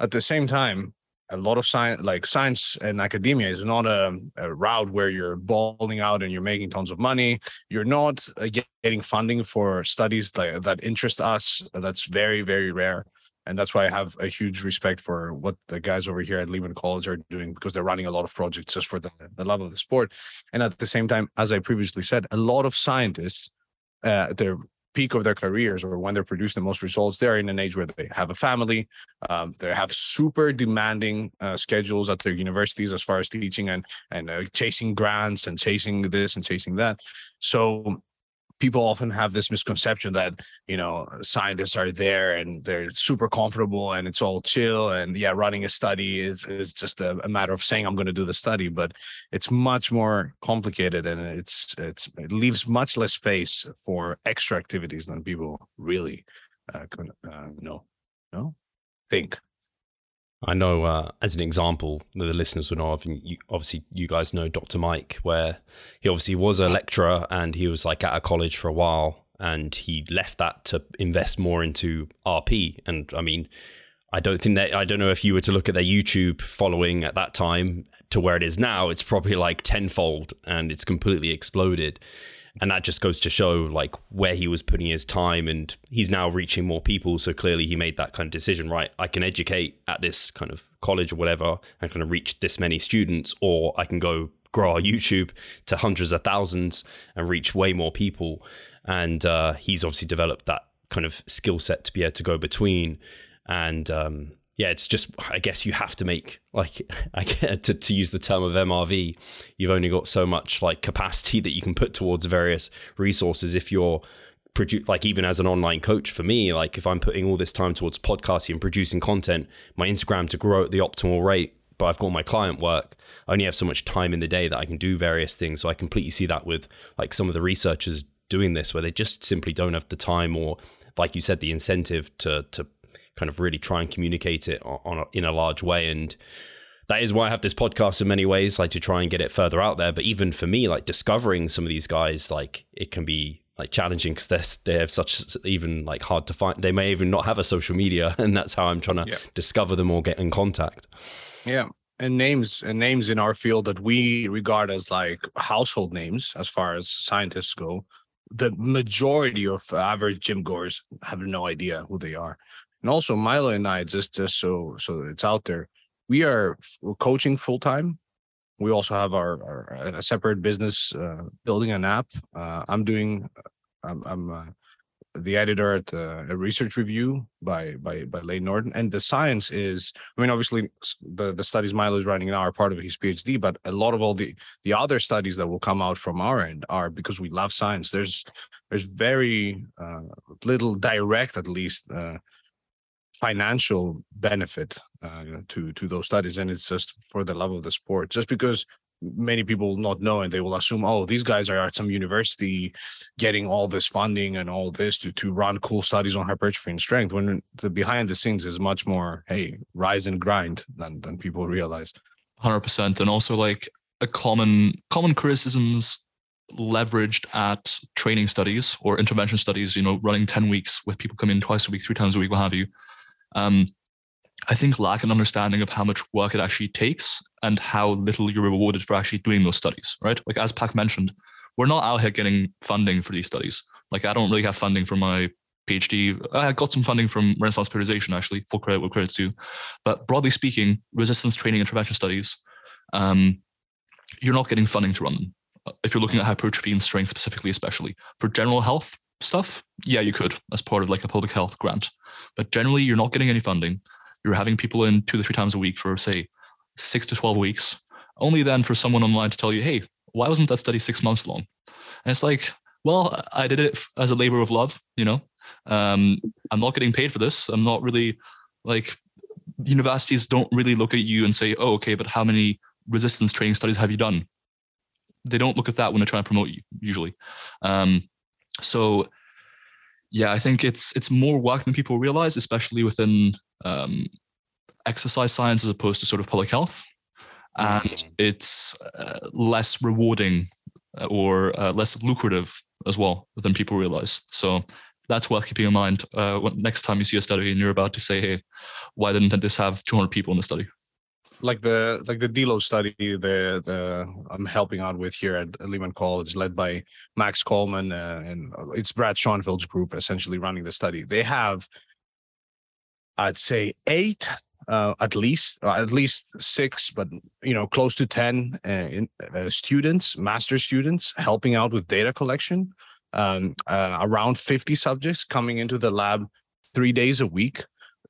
at the same time, a lot of science, like science and academia, is not a, a, route where you're balling out and you're making tons of money. You're not uh, getting funding for studies that, that interest us. That's very, very rare. And that's why I have a huge respect for what the guys over here at Lehman College are doing because they're running a lot of projects just for the, the love of the sport. And at the same time, as I previously said, a lot of scientists, uh, they're peak of their careers or when they're producing the most results, they're in an age where they have a family, um, they have super demanding uh, schedules at their universities as far as teaching and and uh, chasing grants and chasing this and chasing that. So people often have this misconception that you know scientists are there and they're super comfortable and it's all chill and yeah running a study is is just a, a matter of saying i'm going to do the study but it's much more complicated and it's it's it leaves much less space for extra activities than people really uh, uh, know no? Think I know, uh, as an example, that the listeners will know of, and you, obviously you guys know Dr. Mike, where he obviously was a lecturer and he was like at a college for a while and he left that to invest more into RP. And I mean, I don't think that, I don't know if you were to look at their YouTube following at that time to where it is now, it's probably like tenfold and it's completely exploded and that just goes to show like where he was putting his time and he's now reaching more people. So clearly he made that kind of decision right i can educate at this kind of college or whatever and kind of reach this many students or i can go grow our youtube to hundreds of thousands and reach way more people. And uh, he's obviously developed that kind of skill set to be able to go between. And um, yeah, it's just I guess you have to make like I to, to use the term of MRV, you've only got so much like capacity that you can put towards various resources if you're produce like even as an online coach for me, like if I'm putting all this time towards podcasting and producing content, my Instagram to grow at the optimal rate, but I've got my client work, I only have so much time in the day that I can do various things. So I completely see that with like some of the researchers doing this where they just simply don't have the time or like you said the incentive to to kind of really try and communicate it on, on a, in a large way and that is why I have this podcast in many ways, like to try and get it further out there. But even for me, like discovering some of these guys, like it can be like challenging because they're they have such even like hard to find. They may even not have a social media, and that's how I'm trying to yeah. discover them or get in contact. Yeah, and names and names in our field that we regard as like household names as far as scientists go. The majority of average gym goers have no idea who they are and also Milo and I just just so so it's out there. We are coaching full time. We also have our, our a separate business uh, building an app. Uh, I'm doing. I'm, I'm uh, the editor at uh, a research review by by by Layne Norton, and the science is. I mean, obviously, the the studies Milo is writing now are part of his PhD, but a lot of all the the other studies that will come out from our end are because we love science. There's there's very uh, little direct, at least, uh, financial benefit uh, to to those studies and it's just for the love of the sport. Just because many people not know and they will assume oh these guys are at some university getting all this funding and all this to to run cool studies on hypertrophy and strength when the behind the scenes is much more hey rise and grind than than people realize. 100% and also like a common common criticisms leveraged at training studies or intervention studies you know running 10 weeks with people coming twice a week three times a week what have you um, I think lack an understanding of how much work it actually takes and how little you're rewarded for actually doing those studies, right? Like as Pak mentioned, we're not out here getting funding for these studies. Like I don't really have funding for my PhD. I got some funding from Renaissance Periodization, actually, full credit with credit due. But broadly speaking, resistance training intervention studies, um, you're not getting funding to run them. If you're looking at hypertrophy and strength specifically, especially for general health, stuff, yeah, you could as part of like a public health grant. But generally, you're not getting any funding. You're having people in two to three times a week for, say, six to 12 weeks. Only then for someone online to tell you, hey, why wasn't that study six months long? And it's like, well, I did it as a labor of love, you know? Um, I'm not getting paid for this. I'm not really like universities don't really look at you and say, oh, okay, but how many resistance training studies have you done? They don't look at that when they're trying to promote you usually. Um, so yeah, I think it's it's more work than people realize, especially within um, exercise science as opposed to sort of public health, and mm-hmm. it's uh, less rewarding uh, or uh, less lucrative as well than people realize. So that's worth keeping in mind uh, when, next time you see a study and you're about to say, "Hey, why didn't this have 200 people in the study?" Like the like the deloads study the the I'm helping out with here at Lehman College, led by Max Coleman, uh, and it's Brad Schoenfeld's group essentially running the study. They have, I'd say, eight. Uh, at least, uh, at least six, but you know, close to ten uh, in, uh, students, master students, helping out with data collection. Um, uh, around fifty subjects coming into the lab three days a week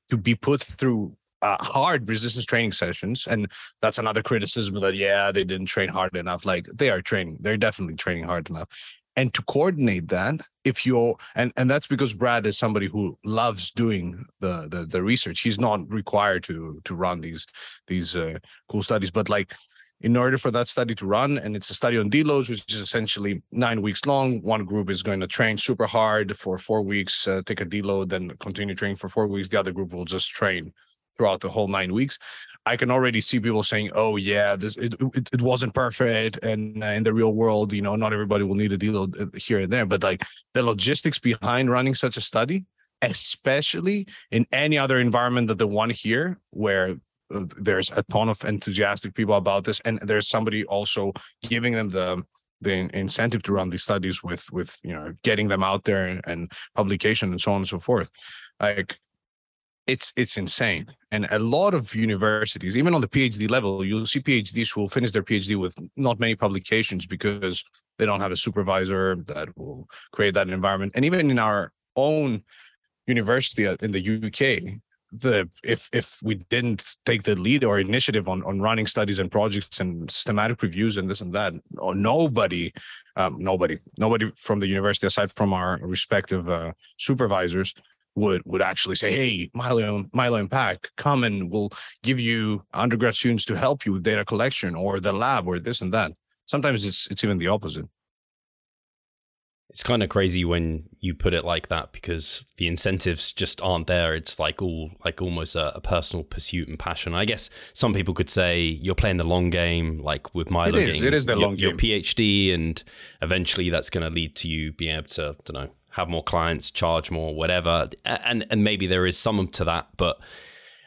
to be put through uh, hard resistance training sessions and that's another criticism that yeah they didn't train hard enough. Like they are training they're definitely training hard enough. And to coordinate that if you're and and that's because brad is somebody who loves doing the the, the research. He's not required to to run these these uh, cool studies but like in order for that study to run and it's a study on deloads which is essentially nine weeks long one group is going to train super hard for four weeks uh, take a deload then continue training for four weeks the other group will just train throughout the whole nine weeks. I can already see people saying, "Oh yeah, this it, it, it wasn't perfect," and uh, in the real world, you know, not everybody will need a deal uh, here and there. But like the logistics behind running such a study, especially in any other environment than the one here, where uh, there's a ton of enthusiastic people about this, and there's somebody also giving them the the incentive to run these studies with with you know getting them out there and publication and so on and so forth like it's it's insane. And a lot of universities even on the phd level you'll see phds who will finish their phd with not many publications because they don't have a supervisor that will create that environment. And even in our own university in the uk the if if we didn't take the lead or initiative on on running studies and projects and systematic reviews and this and that nobody um, nobody nobody from the university aside from our respective uh, supervisors would would actually say, "Hey, Milo, Milo and Pak, come and we'll give you undergrad students to help you with data collection or the lab or this and that." Sometimes it's it's even the opposite. It's kind of crazy when you put it like that because the incentives just aren't there. It's like all like almost a, a personal pursuit and passion. I guess some people could say you're playing the long game, like with Milo. It is. it is the your, long game. Your PhD, and eventually that's going to lead to you being able to, I don't know, have more clients, charge more, whatever. And and maybe there is some to that, but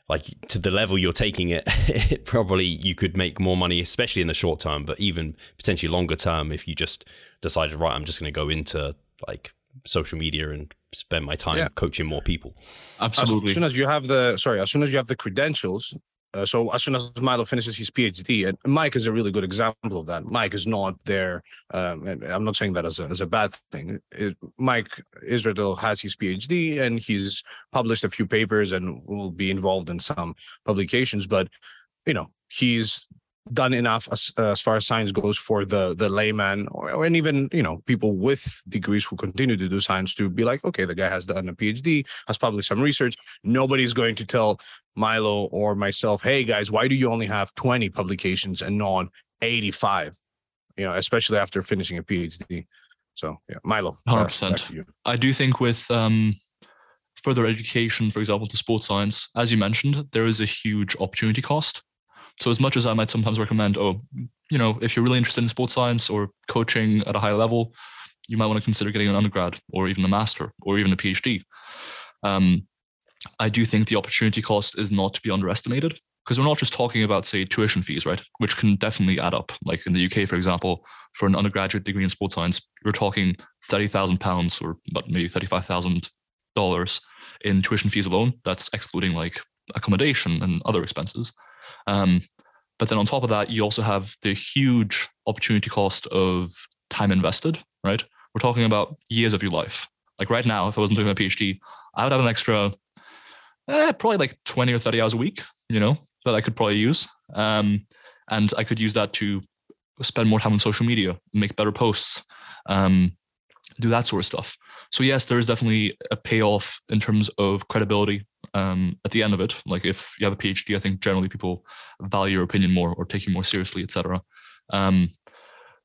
like to the level you're taking it, it probably you could make more money, especially in the short term, but even potentially longer term if you just decided, right, I'm just going to go into like social media and spend my time yeah. coaching more people. Absolutely. As soon as you have the sorry, as soon as you have the credentials, uh, so as soon as Milo finishes his PhD, and Mike is a really good example of that. Mike is not there, um, I'm not saying that as a, as a bad thing. It, Mike Israetel has his PhD, and he's published a few papers and will be involved in some publications. But you know, he's done enough as, as far as science goes for the the layman or, or, and even you know people with degrees who continue to do science to be like okay the guy has done a phd has published some research nobody's going to tell milo or myself hey guys why do you only have 20 publications and not 85 you know especially after finishing a phd so yeah milo 100% i do think with um further education for example to sports science as you mentioned there is a huge opportunity cost. So as much as I might sometimes recommend, oh, you know, if you're really interested in sports science or coaching at a high level, you might want to consider getting an undergrad or even a master or even a PhD. Um, I do think the opportunity cost is not to be underestimated because we're not just talking about say tuition fees, right? Which can definitely add up. Like in the UK, for example, for an undergraduate degree in sports science, you're talking thirty thousand pounds or but maybe thirty five thousand dollars in tuition fees alone. That's excluding like accommodation and other expenses. Um, but then on top of that, you also have the huge opportunity cost of time invested, right? We're talking about years of your life. Like right now, if I wasn't doing my PhD, I would have an extra, eh, probably like 20 or 30 hours a week, you know, that I could probably use. Um, and I could use that to spend more time on social media, make better posts, um, do that sort of stuff. So yes, there is definitely a payoff in terms of credibility um, at the end of it. Like if you have a PhD, I think generally people value your opinion more or take you more seriously, etc. Um,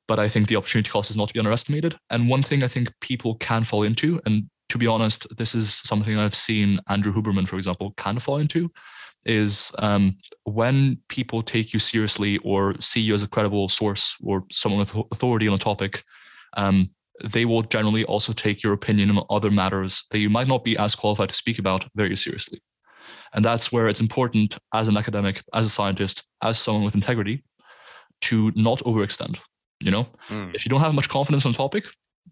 but I think the opportunity cost is not to be underestimated. And one thing I think people can fall into, and to be honest, this is something I've seen Andrew Huberman, for example, kind of fall into, is um, when people take you seriously or see you as a credible source or someone with authority on a topic, um, they will generally also take your opinion on other matters that you might not be as qualified to speak about very seriously. And that's where it's important as an academic, as a scientist, as someone with integrity, to not overextend. You know, mm. if you don't have much confidence on a topic,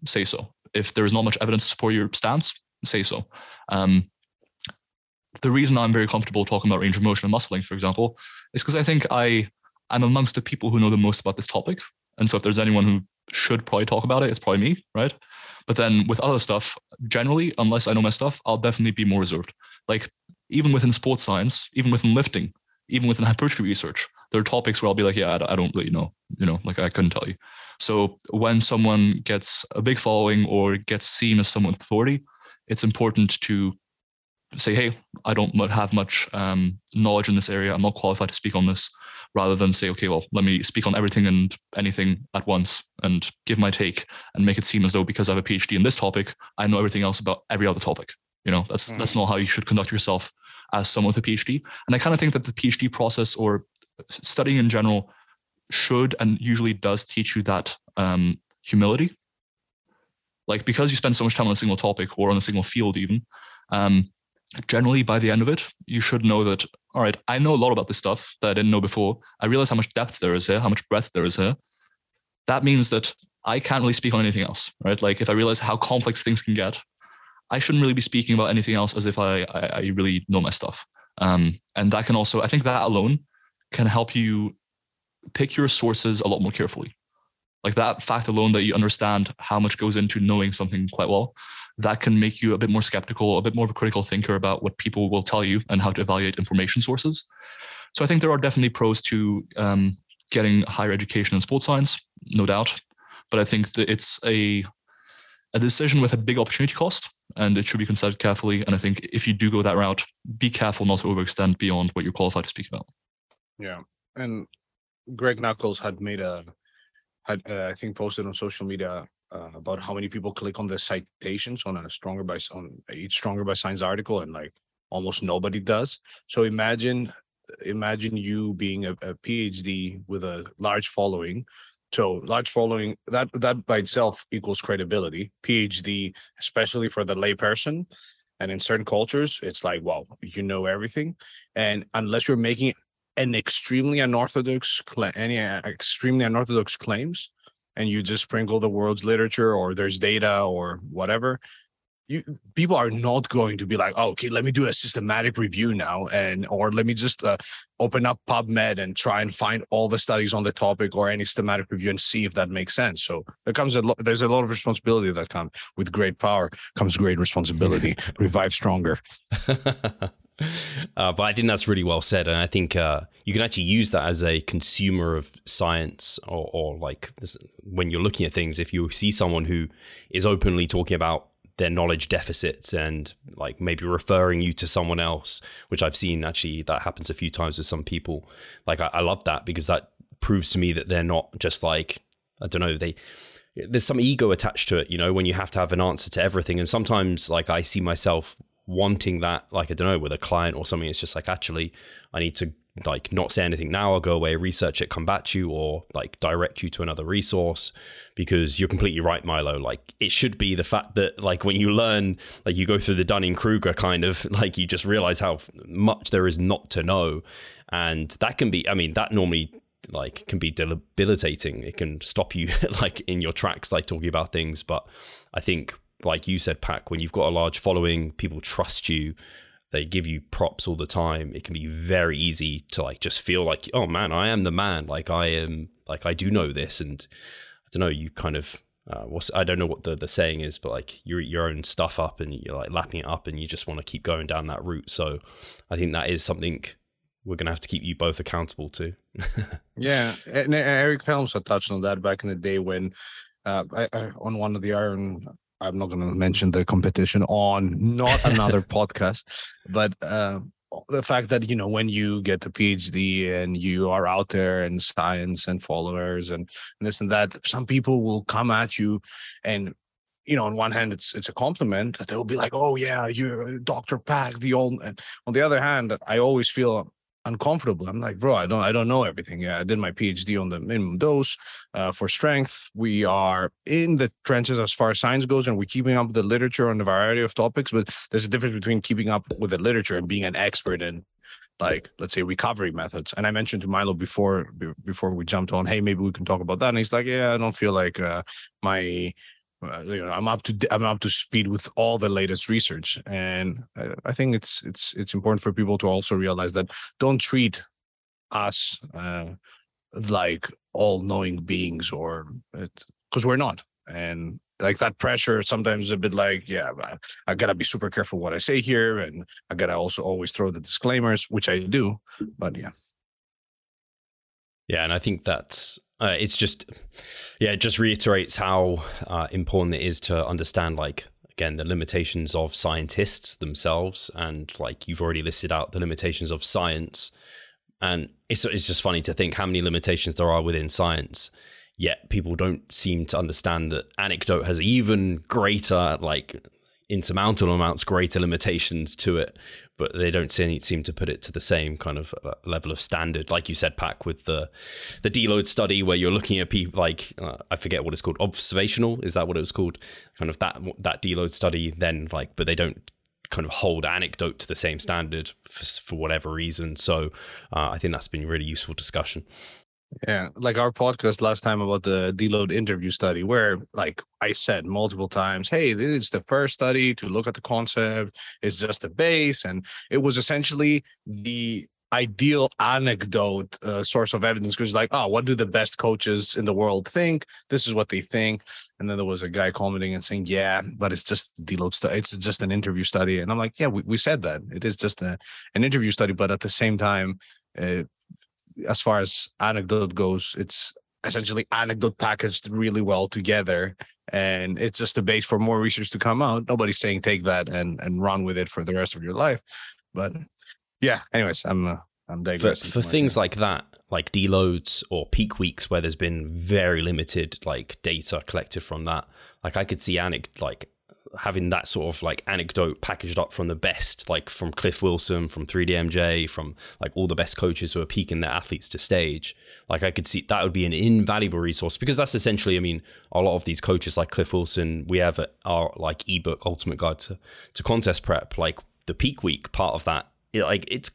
say so. If there is not much evidence to support your stance, say so. Um, the reason I'm very comfortable talking about range of motion and muscle length, for example, is because I think I I'm amongst the people who know the most about this topic. And so if there's anyone who should probably talk about it, it's probably me, right? But then with other stuff, generally, unless I know my stuff, I'll definitely be more reserved. Like even within sports science, even within lifting, even within hypertrophy research, there are topics where I'll be like, yeah, I don't really know, you know, like I couldn't tell you. So when someone gets a big following or gets seen as someone with authority, it's important to say, hey, I don't have much um, knowledge in this area. I'm not qualified to speak on this, rather than say, okay, well, let me speak on everything and anything at once and give my take and make it seem as though because I have a PhD in this topic, I know everything else about every other topic. You know, that's mm. that's not how you should conduct yourself as someone with a PhD. And I kind of think that the PhD process or studying in general should and usually does teach you that um, humility. Like because you spend so much time on a single topic or on a single field, even um, generally by the end of it, you should know that, all right, I know a lot about this stuff that I didn't know before. I realize how much depth there is here, how much breadth there is here. That means that I can't really speak on anything else, right? Like if I realize how complex things can get, I shouldn't really be speaking about anything else as if I, I, I really know my stuff. Um, and that can also, I think that alone can help you pick your sources a lot more carefully. Like that fact alone that you understand how much goes into knowing something quite well that can make you a bit more skeptical, a bit more of a critical thinker about what people will tell you and how to evaluate information sources. So I think there are definitely pros to um, getting higher education in sports science, no doubt. But I think that it's a a decision with a big opportunity cost, and it should be considered carefully. And I think if you do go that route, be careful not to overextend beyond what you're qualified to speak about. Yeah, and Greg Nuckols had made a had uh, I think posted on social media uh, about how many people click on the citations on a stronger by on each stronger by science article and like almost nobody does. So imagine imagine you being a, a phd with a large following. So large following that that by itself equals credibility. Phd especially for the layperson and in certain cultures it's like well you know everything. And unless you're making an extremely unorthodox any uh, extremely unorthodox claims and you just sprinkle the world's literature or there's data or whatever you people are not going to be like oh, okay let me do a systematic review now and or let me just uh, open up pubmed and try and find all the studies on the topic or any systematic review and see if that makes sense. So there comes a lot there's a lot of responsibility that comes with great power comes great responsibility. Revive stronger uh, but I think that's really well said, and I think uh, you can actually use that as a consumer of science, or, or like this, when you're looking at things. If you see someone who is openly talking about their knowledge deficits and like maybe referring you to someone else, which I've seen actually that happens a few times with some people. Like I, I love that because that proves to me that they're not just like I don't know they there's some ego attached to it, you know, when you have to have an answer to everything. And sometimes, like, I see myself wanting that, like I don't know, with a client or something. It's just like actually, I need to like not say anything now. I'll go away, research it, come back to you, or like direct you to another resource. Because you're completely right, Milo. Like it should be the fact that like when you learn, like you go through the Dunning Kruger kind of like you just realize how much there is not to know, and that can be. I mean, that normally like can be debilitating. It can stop you like in your tracks, like talking about things. But I think like you said, Pak, when you've got a large following, people trust you, they give you props all the time. It can be very easy to like just feel like, oh man, I am the man. Like I am, like I do know this, and I don't know. You kind of, uh, what's I don't know what the the saying is, but like you're your own stuff up and you're like lapping it up, and you just want to keep going down that route. So I think that is something we're gonna have to keep you both accountable to. yeah, and Eric Helms had touched on that back in the day when uh, I, I, on one of the Iron I'm not going to mention the competition on not another podcast, but uh, the fact that you know when you get the PhD and you are out there and science and followers and, and this and that, some people will come at you and you know, on one hand, it's it's a compliment that they'll be like, "Oh yeah, you're Dr. Pak, the old." And on the other hand, I always feel uncomfortable. I'm like, bro, I don't, I don't know everything. Yeah, I did my PhD on the minimum dose uh, for strength. We are in the trenches as far as science goes, and we're keeping up with the literature on a variety of topics. But there's a difference between keeping up with the literature and being an expert in, like, let's say, recovery methods. And I mentioned to Milo before, before we jumped on, hey, maybe we can talk about that. And he's like, yeah, I don't feel like uh, my you know i'm up to i'm up to speed with all the latest research. And I, think it's it's it's important for people to also realize that don't treat us uh, like all knowing beings or because we're not. And like that pressure sometimes is a bit like yeah I, gotta be super careful what i say here and i gotta also always throw the disclaimers which i do but yeah. Yeah and i think that's uh, it's just yeah it just reiterates how uh, important it is to understand like again the limitations of scientists themselves. And like you've already listed out the limitations of science. And it's, it's just funny to think how many limitations there are within science. Yet people don't seem to understand that anecdote has even greater like insurmountable amounts greater limitations to it but they don't seem to put it to the same kind of uh, level of standard. Like you said Pak, with the the deload study where you're looking at people like uh, i forget what it's called observational? Is that what it was called? Kind of that that deload study then like but they don't kind of hold anecdote to the same standard for, for whatever reason. So uh, i think that's been really useful discussion yeah, like our podcast last time about the deload interview study, where like I said multiple times, hey, this is the first study to look at the concept. It's just a base, and it was essentially the ideal anecdote uh, source of evidence because like oh what do the best coaches in the world think? This is what they think. And then there was a guy commenting and saying yeah but it's just deload study it's just an interview study. And i'm like yeah we, we said that. It is just a, an interview study but at the same time uh, as far as anecdote goes, it's essentially anecdote packaged really well together and it's just a base for more research to come out. Nobody's saying take that and and run with it for the rest of your life but yeah anyways i'm uh, i'm digressing for, for things like that like deloads or peak weeks where there's been very limited like data collected from that like i could see anecdote like having that sort of like anecdote packaged up from the best, like from Cliff Wilson, from 3DMJ, from like all the best coaches who are peaking their athletes to stage. Like I could see that would be an invaluable resource because that's essentially, I mean, a lot of these coaches like Cliff Wilson, we have our like ebook Ultimate Guide to, to Contest Prep, like the peak week part of that. It, like it's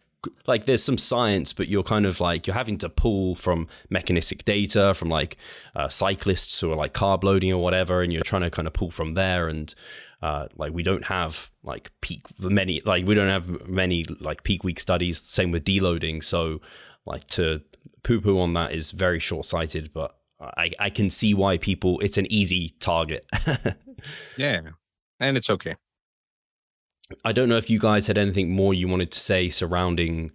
like there's some science, but you're kind of like you're having to pull from mechanistic data from like uh, cyclists who are like carb loading or whatever, and you're trying to kind of pull from there. And uh, like we don't have like peak many like we don't have many like peak week studies. Same with deloading. So like to poo poo on that is very short sighted, but I I can see why people it's an easy target. yeah, and it's okay. I don't know if you guys had anything more you wanted to say surrounding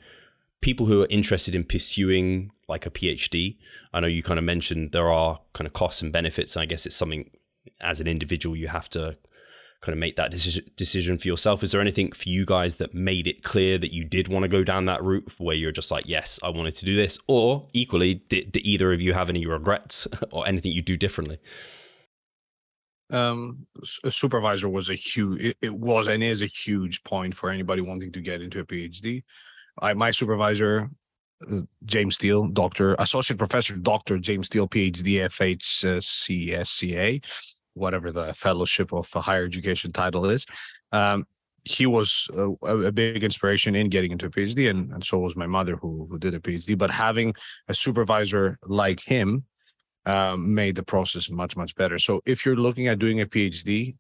people who are interested in pursuing like a PhD. I know you kind of mentioned there are kind of costs and benefits, and I guess it's something as an individual you have to kind of make that decision for yourself. Is there anything for you guys that made it clear that you did want to go down that route where you're just like, yes, I wanted to do this? Or equally, did, did either of you have any regrets or anything you do differently? um a supervisor was a huge it, it, was and is a huge point for anybody wanting to get into a phd I, my supervisor uh, james steele doctor associate professor dr james steele phd fhcsca whatever the fellowship of a higher education title is um he was a, a, big inspiration in getting into a phd and, and so was my mother who, who did a phd but having a supervisor like him um, made the process much much better. So if you're looking at doing a PhD,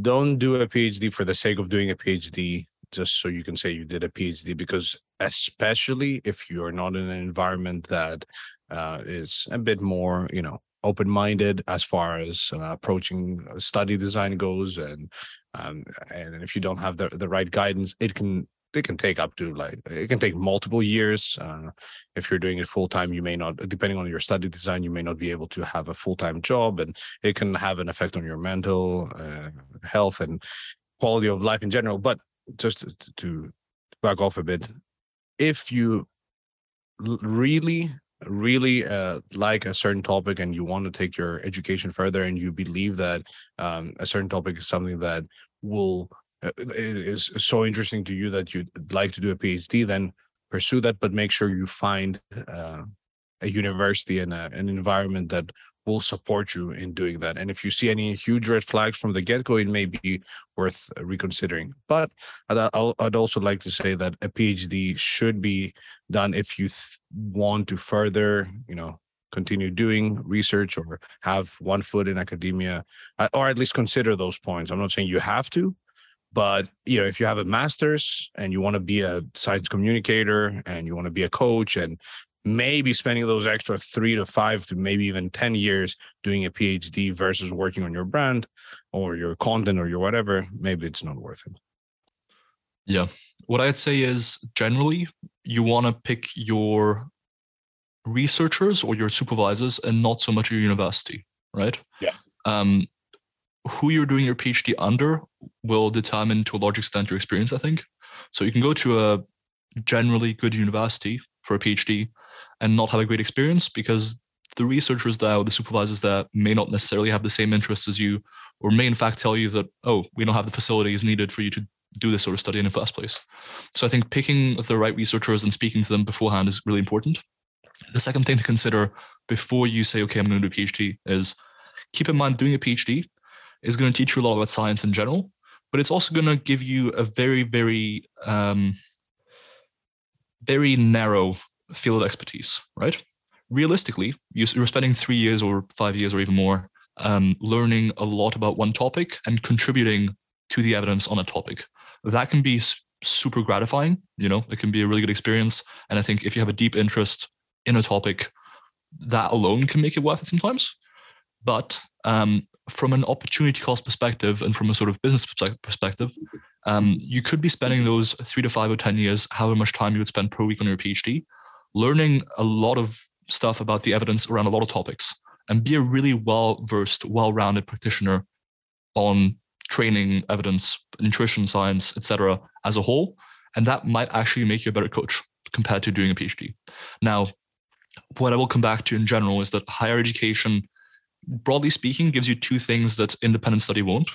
don't do a PhD for the sake of doing a PhD just so you can say you did a PhD because especially if you're not in an environment that uh, is a bit more you know open-minded as far as uh, approaching study design goes and um, and if you don't have the, the right guidance it can they can take up to like it can take multiple years. Uh, if you're doing it full time, you may not, depending on your study design, you may not be able to have a full time job, and it can have an effect on your mental uh, health and quality of life in general. But just to, to back off a bit, if you really really uh, like a certain topic and you want to take your education further and you believe that um, a certain topic is something that will uh, is so interesting to you that you'd like to do a phd then pursue that but make sure you find uh, a university and a, an environment that will support you in doing that. And if you see any huge red flags from the get go, it may be worth reconsidering. But I'd, I'd also like to say that a PhD should be done if you th- want to further, you know, continue doing research or have one foot in academia, uh, or at least consider those points. I'm not saying you have to, but you know if you have a master's and you want to be a science communicator and you want to be a coach and maybe spending those extra three to five to maybe even 10 years doing a PhD versus working on your brand or your content or your whatever, maybe it's not worth it. Yeah. What I'd say is generally, you want to pick your researchers or your supervisors and not so much your university, right? Yeah. Um, who you're doing your PhD under will determine to a large extent your experience, I think. So you can go to a generally good university for a PhD and not have a great experience because the researchers there or the supervisors there may not necessarily have the same interests as you, or may in fact tell you that, oh, we don't have the facilities needed for you to do this sort of study in the first place. So I think picking the right researchers and speaking to them beforehand is really important. The second thing to consider before you say, okay, I'm going to do a PhD is keep in mind doing a PhD is going to teach you a lot about science in general, but it's also going to give you a very, very, um, very narrow field of expertise, right? Realistically, you're spending three years or five years or even more um, learning a lot about one topic and contributing to the evidence on a topic. That can be super gratifying. You know, it can be a really good experience. And I think if you have a deep interest in a topic, that alone can make it worth it sometimes. But um, from an opportunity cost perspective and from a sort of business perspective, um, you could be spending those three to five or 10 years, however much time you would spend per week on your PhD, learning a lot of stuff about the evidence around a lot of topics and be a really well versed, well rounded practitioner on training, evidence, nutrition science, etc., as a whole. And that might actually make you a better coach compared to doing a PhD. Now, what I will come back to in general is that higher education, broadly speaking, gives you two things that independent study won't.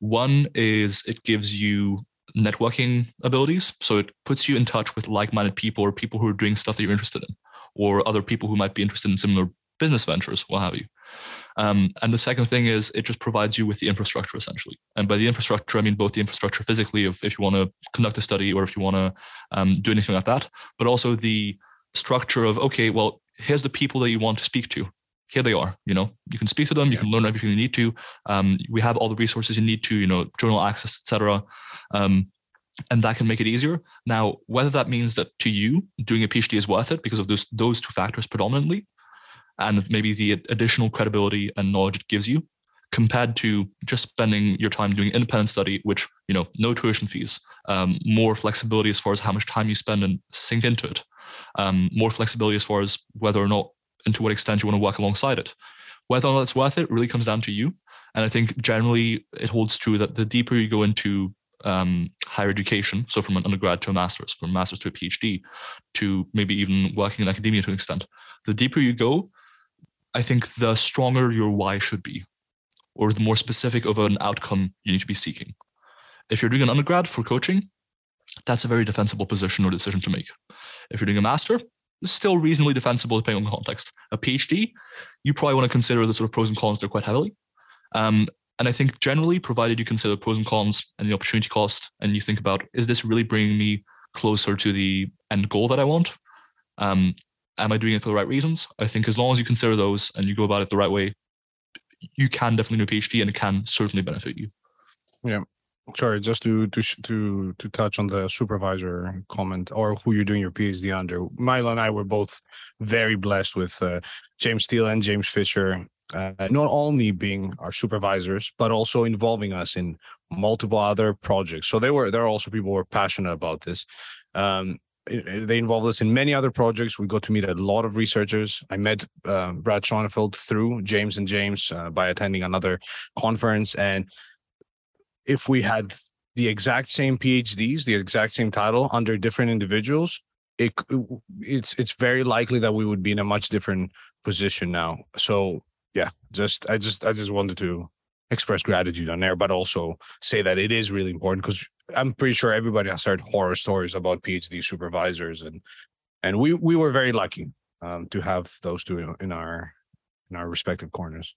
One is it gives you networking abilities. So it puts you in touch with like minded people or people who are doing stuff that you're interested in, or other people who might be interested in similar business ventures, what have you. Um, and the second thing is it just provides you with the infrastructure essentially. And by the infrastructure, I mean both the infrastructure physically, if, if you want to conduct a study or if you want to um, do anything like that, but also the structure of, okay, well, here's the people that you want to speak to. Here they are you know? You can speak to them you can learn everything you need to. Um, we have all the resources you need to you know journal access etc um, and that can make it easier. Now whether that means that to you doing a phd is worth it because of those those two factors predominantly and maybe the additional credibility and knowledge it gives you compared to just spending your time doing independent study which you know no tuition fees um, more flexibility as far as how much time you spend and sink into it um, more flexibility as far as whether or not and to what extent you want to work alongside it. Whether or not it's worth it really comes down to you. And I think generally it holds true that the deeper you go into um, higher education, so from an undergrad to a master's, from a master's to a PhD, to maybe even working in academia to an extent, the deeper you go, I think the stronger your why should be, or the more specific of an outcome you need to be seeking. If you're doing an undergrad for coaching, that's a very defensible position or decision to make. If you're doing a master, it's still reasonably defensible depending on the context. A PhD, you probably want to consider the sort of pros and cons there quite heavily. Um, and I think generally, provided you consider pros and cons and the opportunity cost, and you think about, is this really bringing me closer to the end goal that I want? Um, am I doing it for the right reasons? I think as long as you consider those and you go about it the right way, you can definitely do a PhD and it can certainly benefit you. Yeah sorry just to to to to touch on the supervisor comment or who you're doing your phd under milo and i were both very blessed with uh, james steele and james fisher uh, not only being our supervisors, but also involving us in multiple other projects. So they were there are also people who are passionate about this. Um, they involved us in many other projects. We got to meet a lot of researchers. I met uh, Brad Schoenfeld through James and James uh, by attending another conference. And if we had the exact same PhDs, the exact same title under different individuals, it it's it's very likely that we would be in a much different position now. So yeah, just I just I just wanted to express gratitude on there, but also say that it is really important because I'm pretty sure everybody has heard horror stories about PhD supervisors, and and we we were very lucky um, to have those two in our in our respective corners.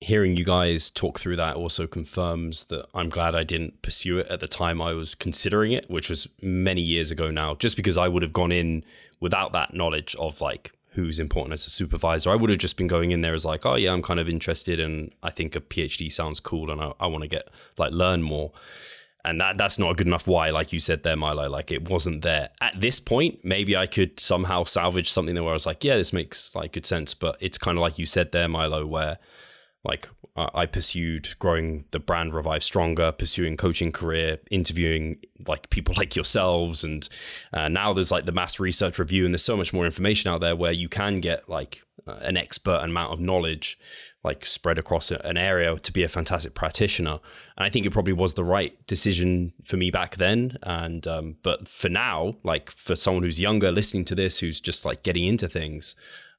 Hearing you guys talk through that also confirms that I'm glad I didn't pursue it at the time I was considering it, which was many years ago now, just because I would have gone in without that knowledge of like who's important as a supervisor. I would have just been going in there as like, oh yeah, I'm kind of interested and I think a PhD sounds cool and I, I want to get like learn more. And that that's not a good enough why, like you said there, Milo. Like it wasn't there at this point. Maybe I could somehow salvage something there where I was like, yeah, this makes like good sense. But it's kind of like you said there, Milo, where like I pursued growing the brand Revive Stronger, pursuing coaching career, interviewing like people like yourselves, and uh, now there's like the mass research review, and there's so much more information out there where you can get like uh, an expert amount of knowledge like spread across an area to be a fantastic practitioner. And I think it probably was the right decision for me back then. And um, but for now, like for someone who's younger listening to this, who's just like getting into things,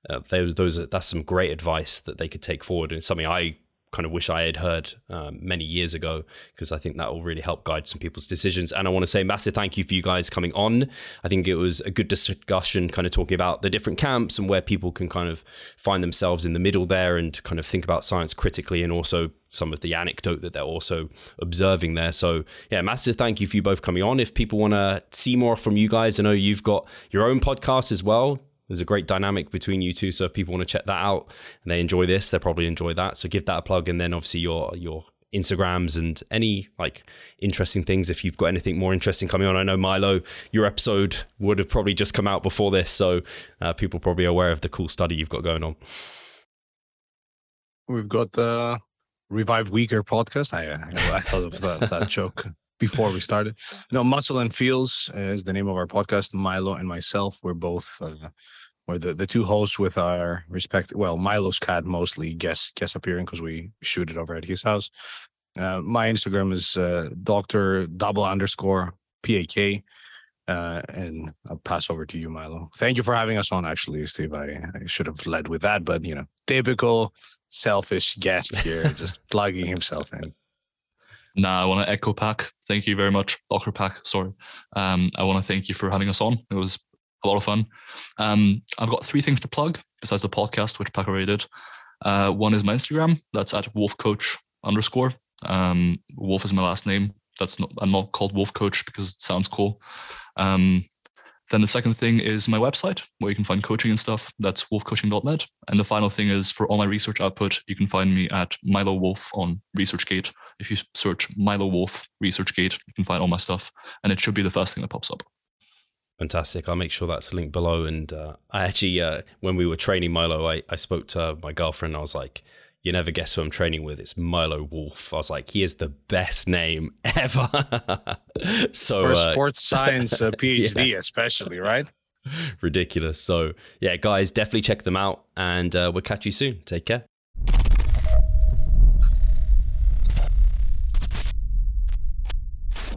uh, those, those that's some great advice that they could take forward and something I kind of wish I had heard um, many years ago because I think that will really help guide some people's decisions. And I want to say massive thank you for you guys coming on. I think it was a good discussion, kind of talking about the different camps and where people can kind of find themselves in the middle there and kind of think about science critically and also some of the anecdote that they're also observing there. So yeah, massive thank you for you both coming on. If people want to see more from you guys, I know you've got your own podcast as well there's a great dynamic between you two. So if people want to check that out and they enjoy this, they'll probably enjoy that. So give that a plug, and then obviously your your Instagrams and any like interesting things. If you've got anything more interesting coming on, I know Milo, your episode would have probably just come out before this, so uh, people probably aware of the cool study you've got going on. We've got the Revive Weaker podcast. I, I thought of that, that joke before we started. No, Muscle and Feels is the name of our podcast. Milo and myself, we're both uh, or the, the two hosts with our respect. Well, Milo's cat mostly guest guest appearing because we shoot it over at his house. Uh, my Instagram is uh, Doctor Double Underscore PAK. Uh, and I'll pass over to you, Milo. Thank you for having us on. Actually, Steve, I, I should have led with that, but you know, typical selfish guest here, just plugging himself in. Nah, I want to echo Pak. Thank you very much, Dr. Pak. Sorry. Um, I want to thank you for having us on. It was a lot of fun. Um, I've got three things to plug besides the podcast, which Pak already did. Uh, one is my Instagram. That's at wolfcoach underscore. Um, Wolf is my last name. That's not. I'm not called Wolf Coach because it sounds cool. Um, then the second thing is my website where you can find coaching and stuff. That's wolfcoaching.net. And the final thing is for all my research output, you can find me at Milo Wolf on ResearchGate. If you search Milo Wolf ResearchGate, you can find all my stuff, and it should be the first thing that pops up. Fantastic. I'll make sure that's linked below. And uh, I actually, uh, when we were training Milo, I, I spoke to my girlfriend. I was like, you never guess who I'm training with. It's Milo Wolf. I was like, he is the best name ever. so for uh, sports science uh, PhD, yeah. especially, right? Ridiculous. So yeah, guys, definitely check them out, and uh, we'll catch you soon. Take care.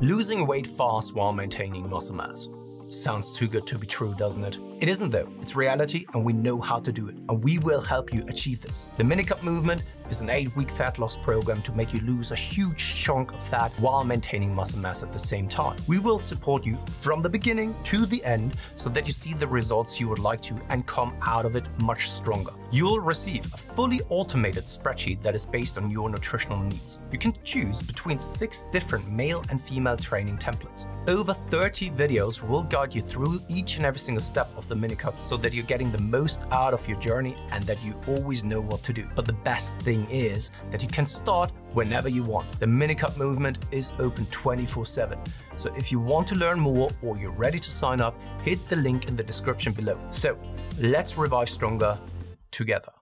Losing weight fast while maintaining muscle mass. Sounds too good to be true, doesn't it? It isn't though. It's reality and we know how to do it. And we will help you achieve this. The Minicut movement is an eight week fat loss program to make you lose a huge chunk of fat while maintaining muscle mass at the same time. We will support you from the beginning to the end so that you see the results you would like to and come out of it much stronger. You'll receive a fully automated spreadsheet that is based on your nutritional needs. You can choose between six different male and female training templates. Over 30 videos will guide you through each and every single step of the minicut so that you're getting the most out of your journey and that you always know what to do. But the best thing is that you can start whenever you want. The Minicut movement is open 24 7. So if you want to learn more or you're ready to sign up, hit the link in the description below. So let's revive stronger together.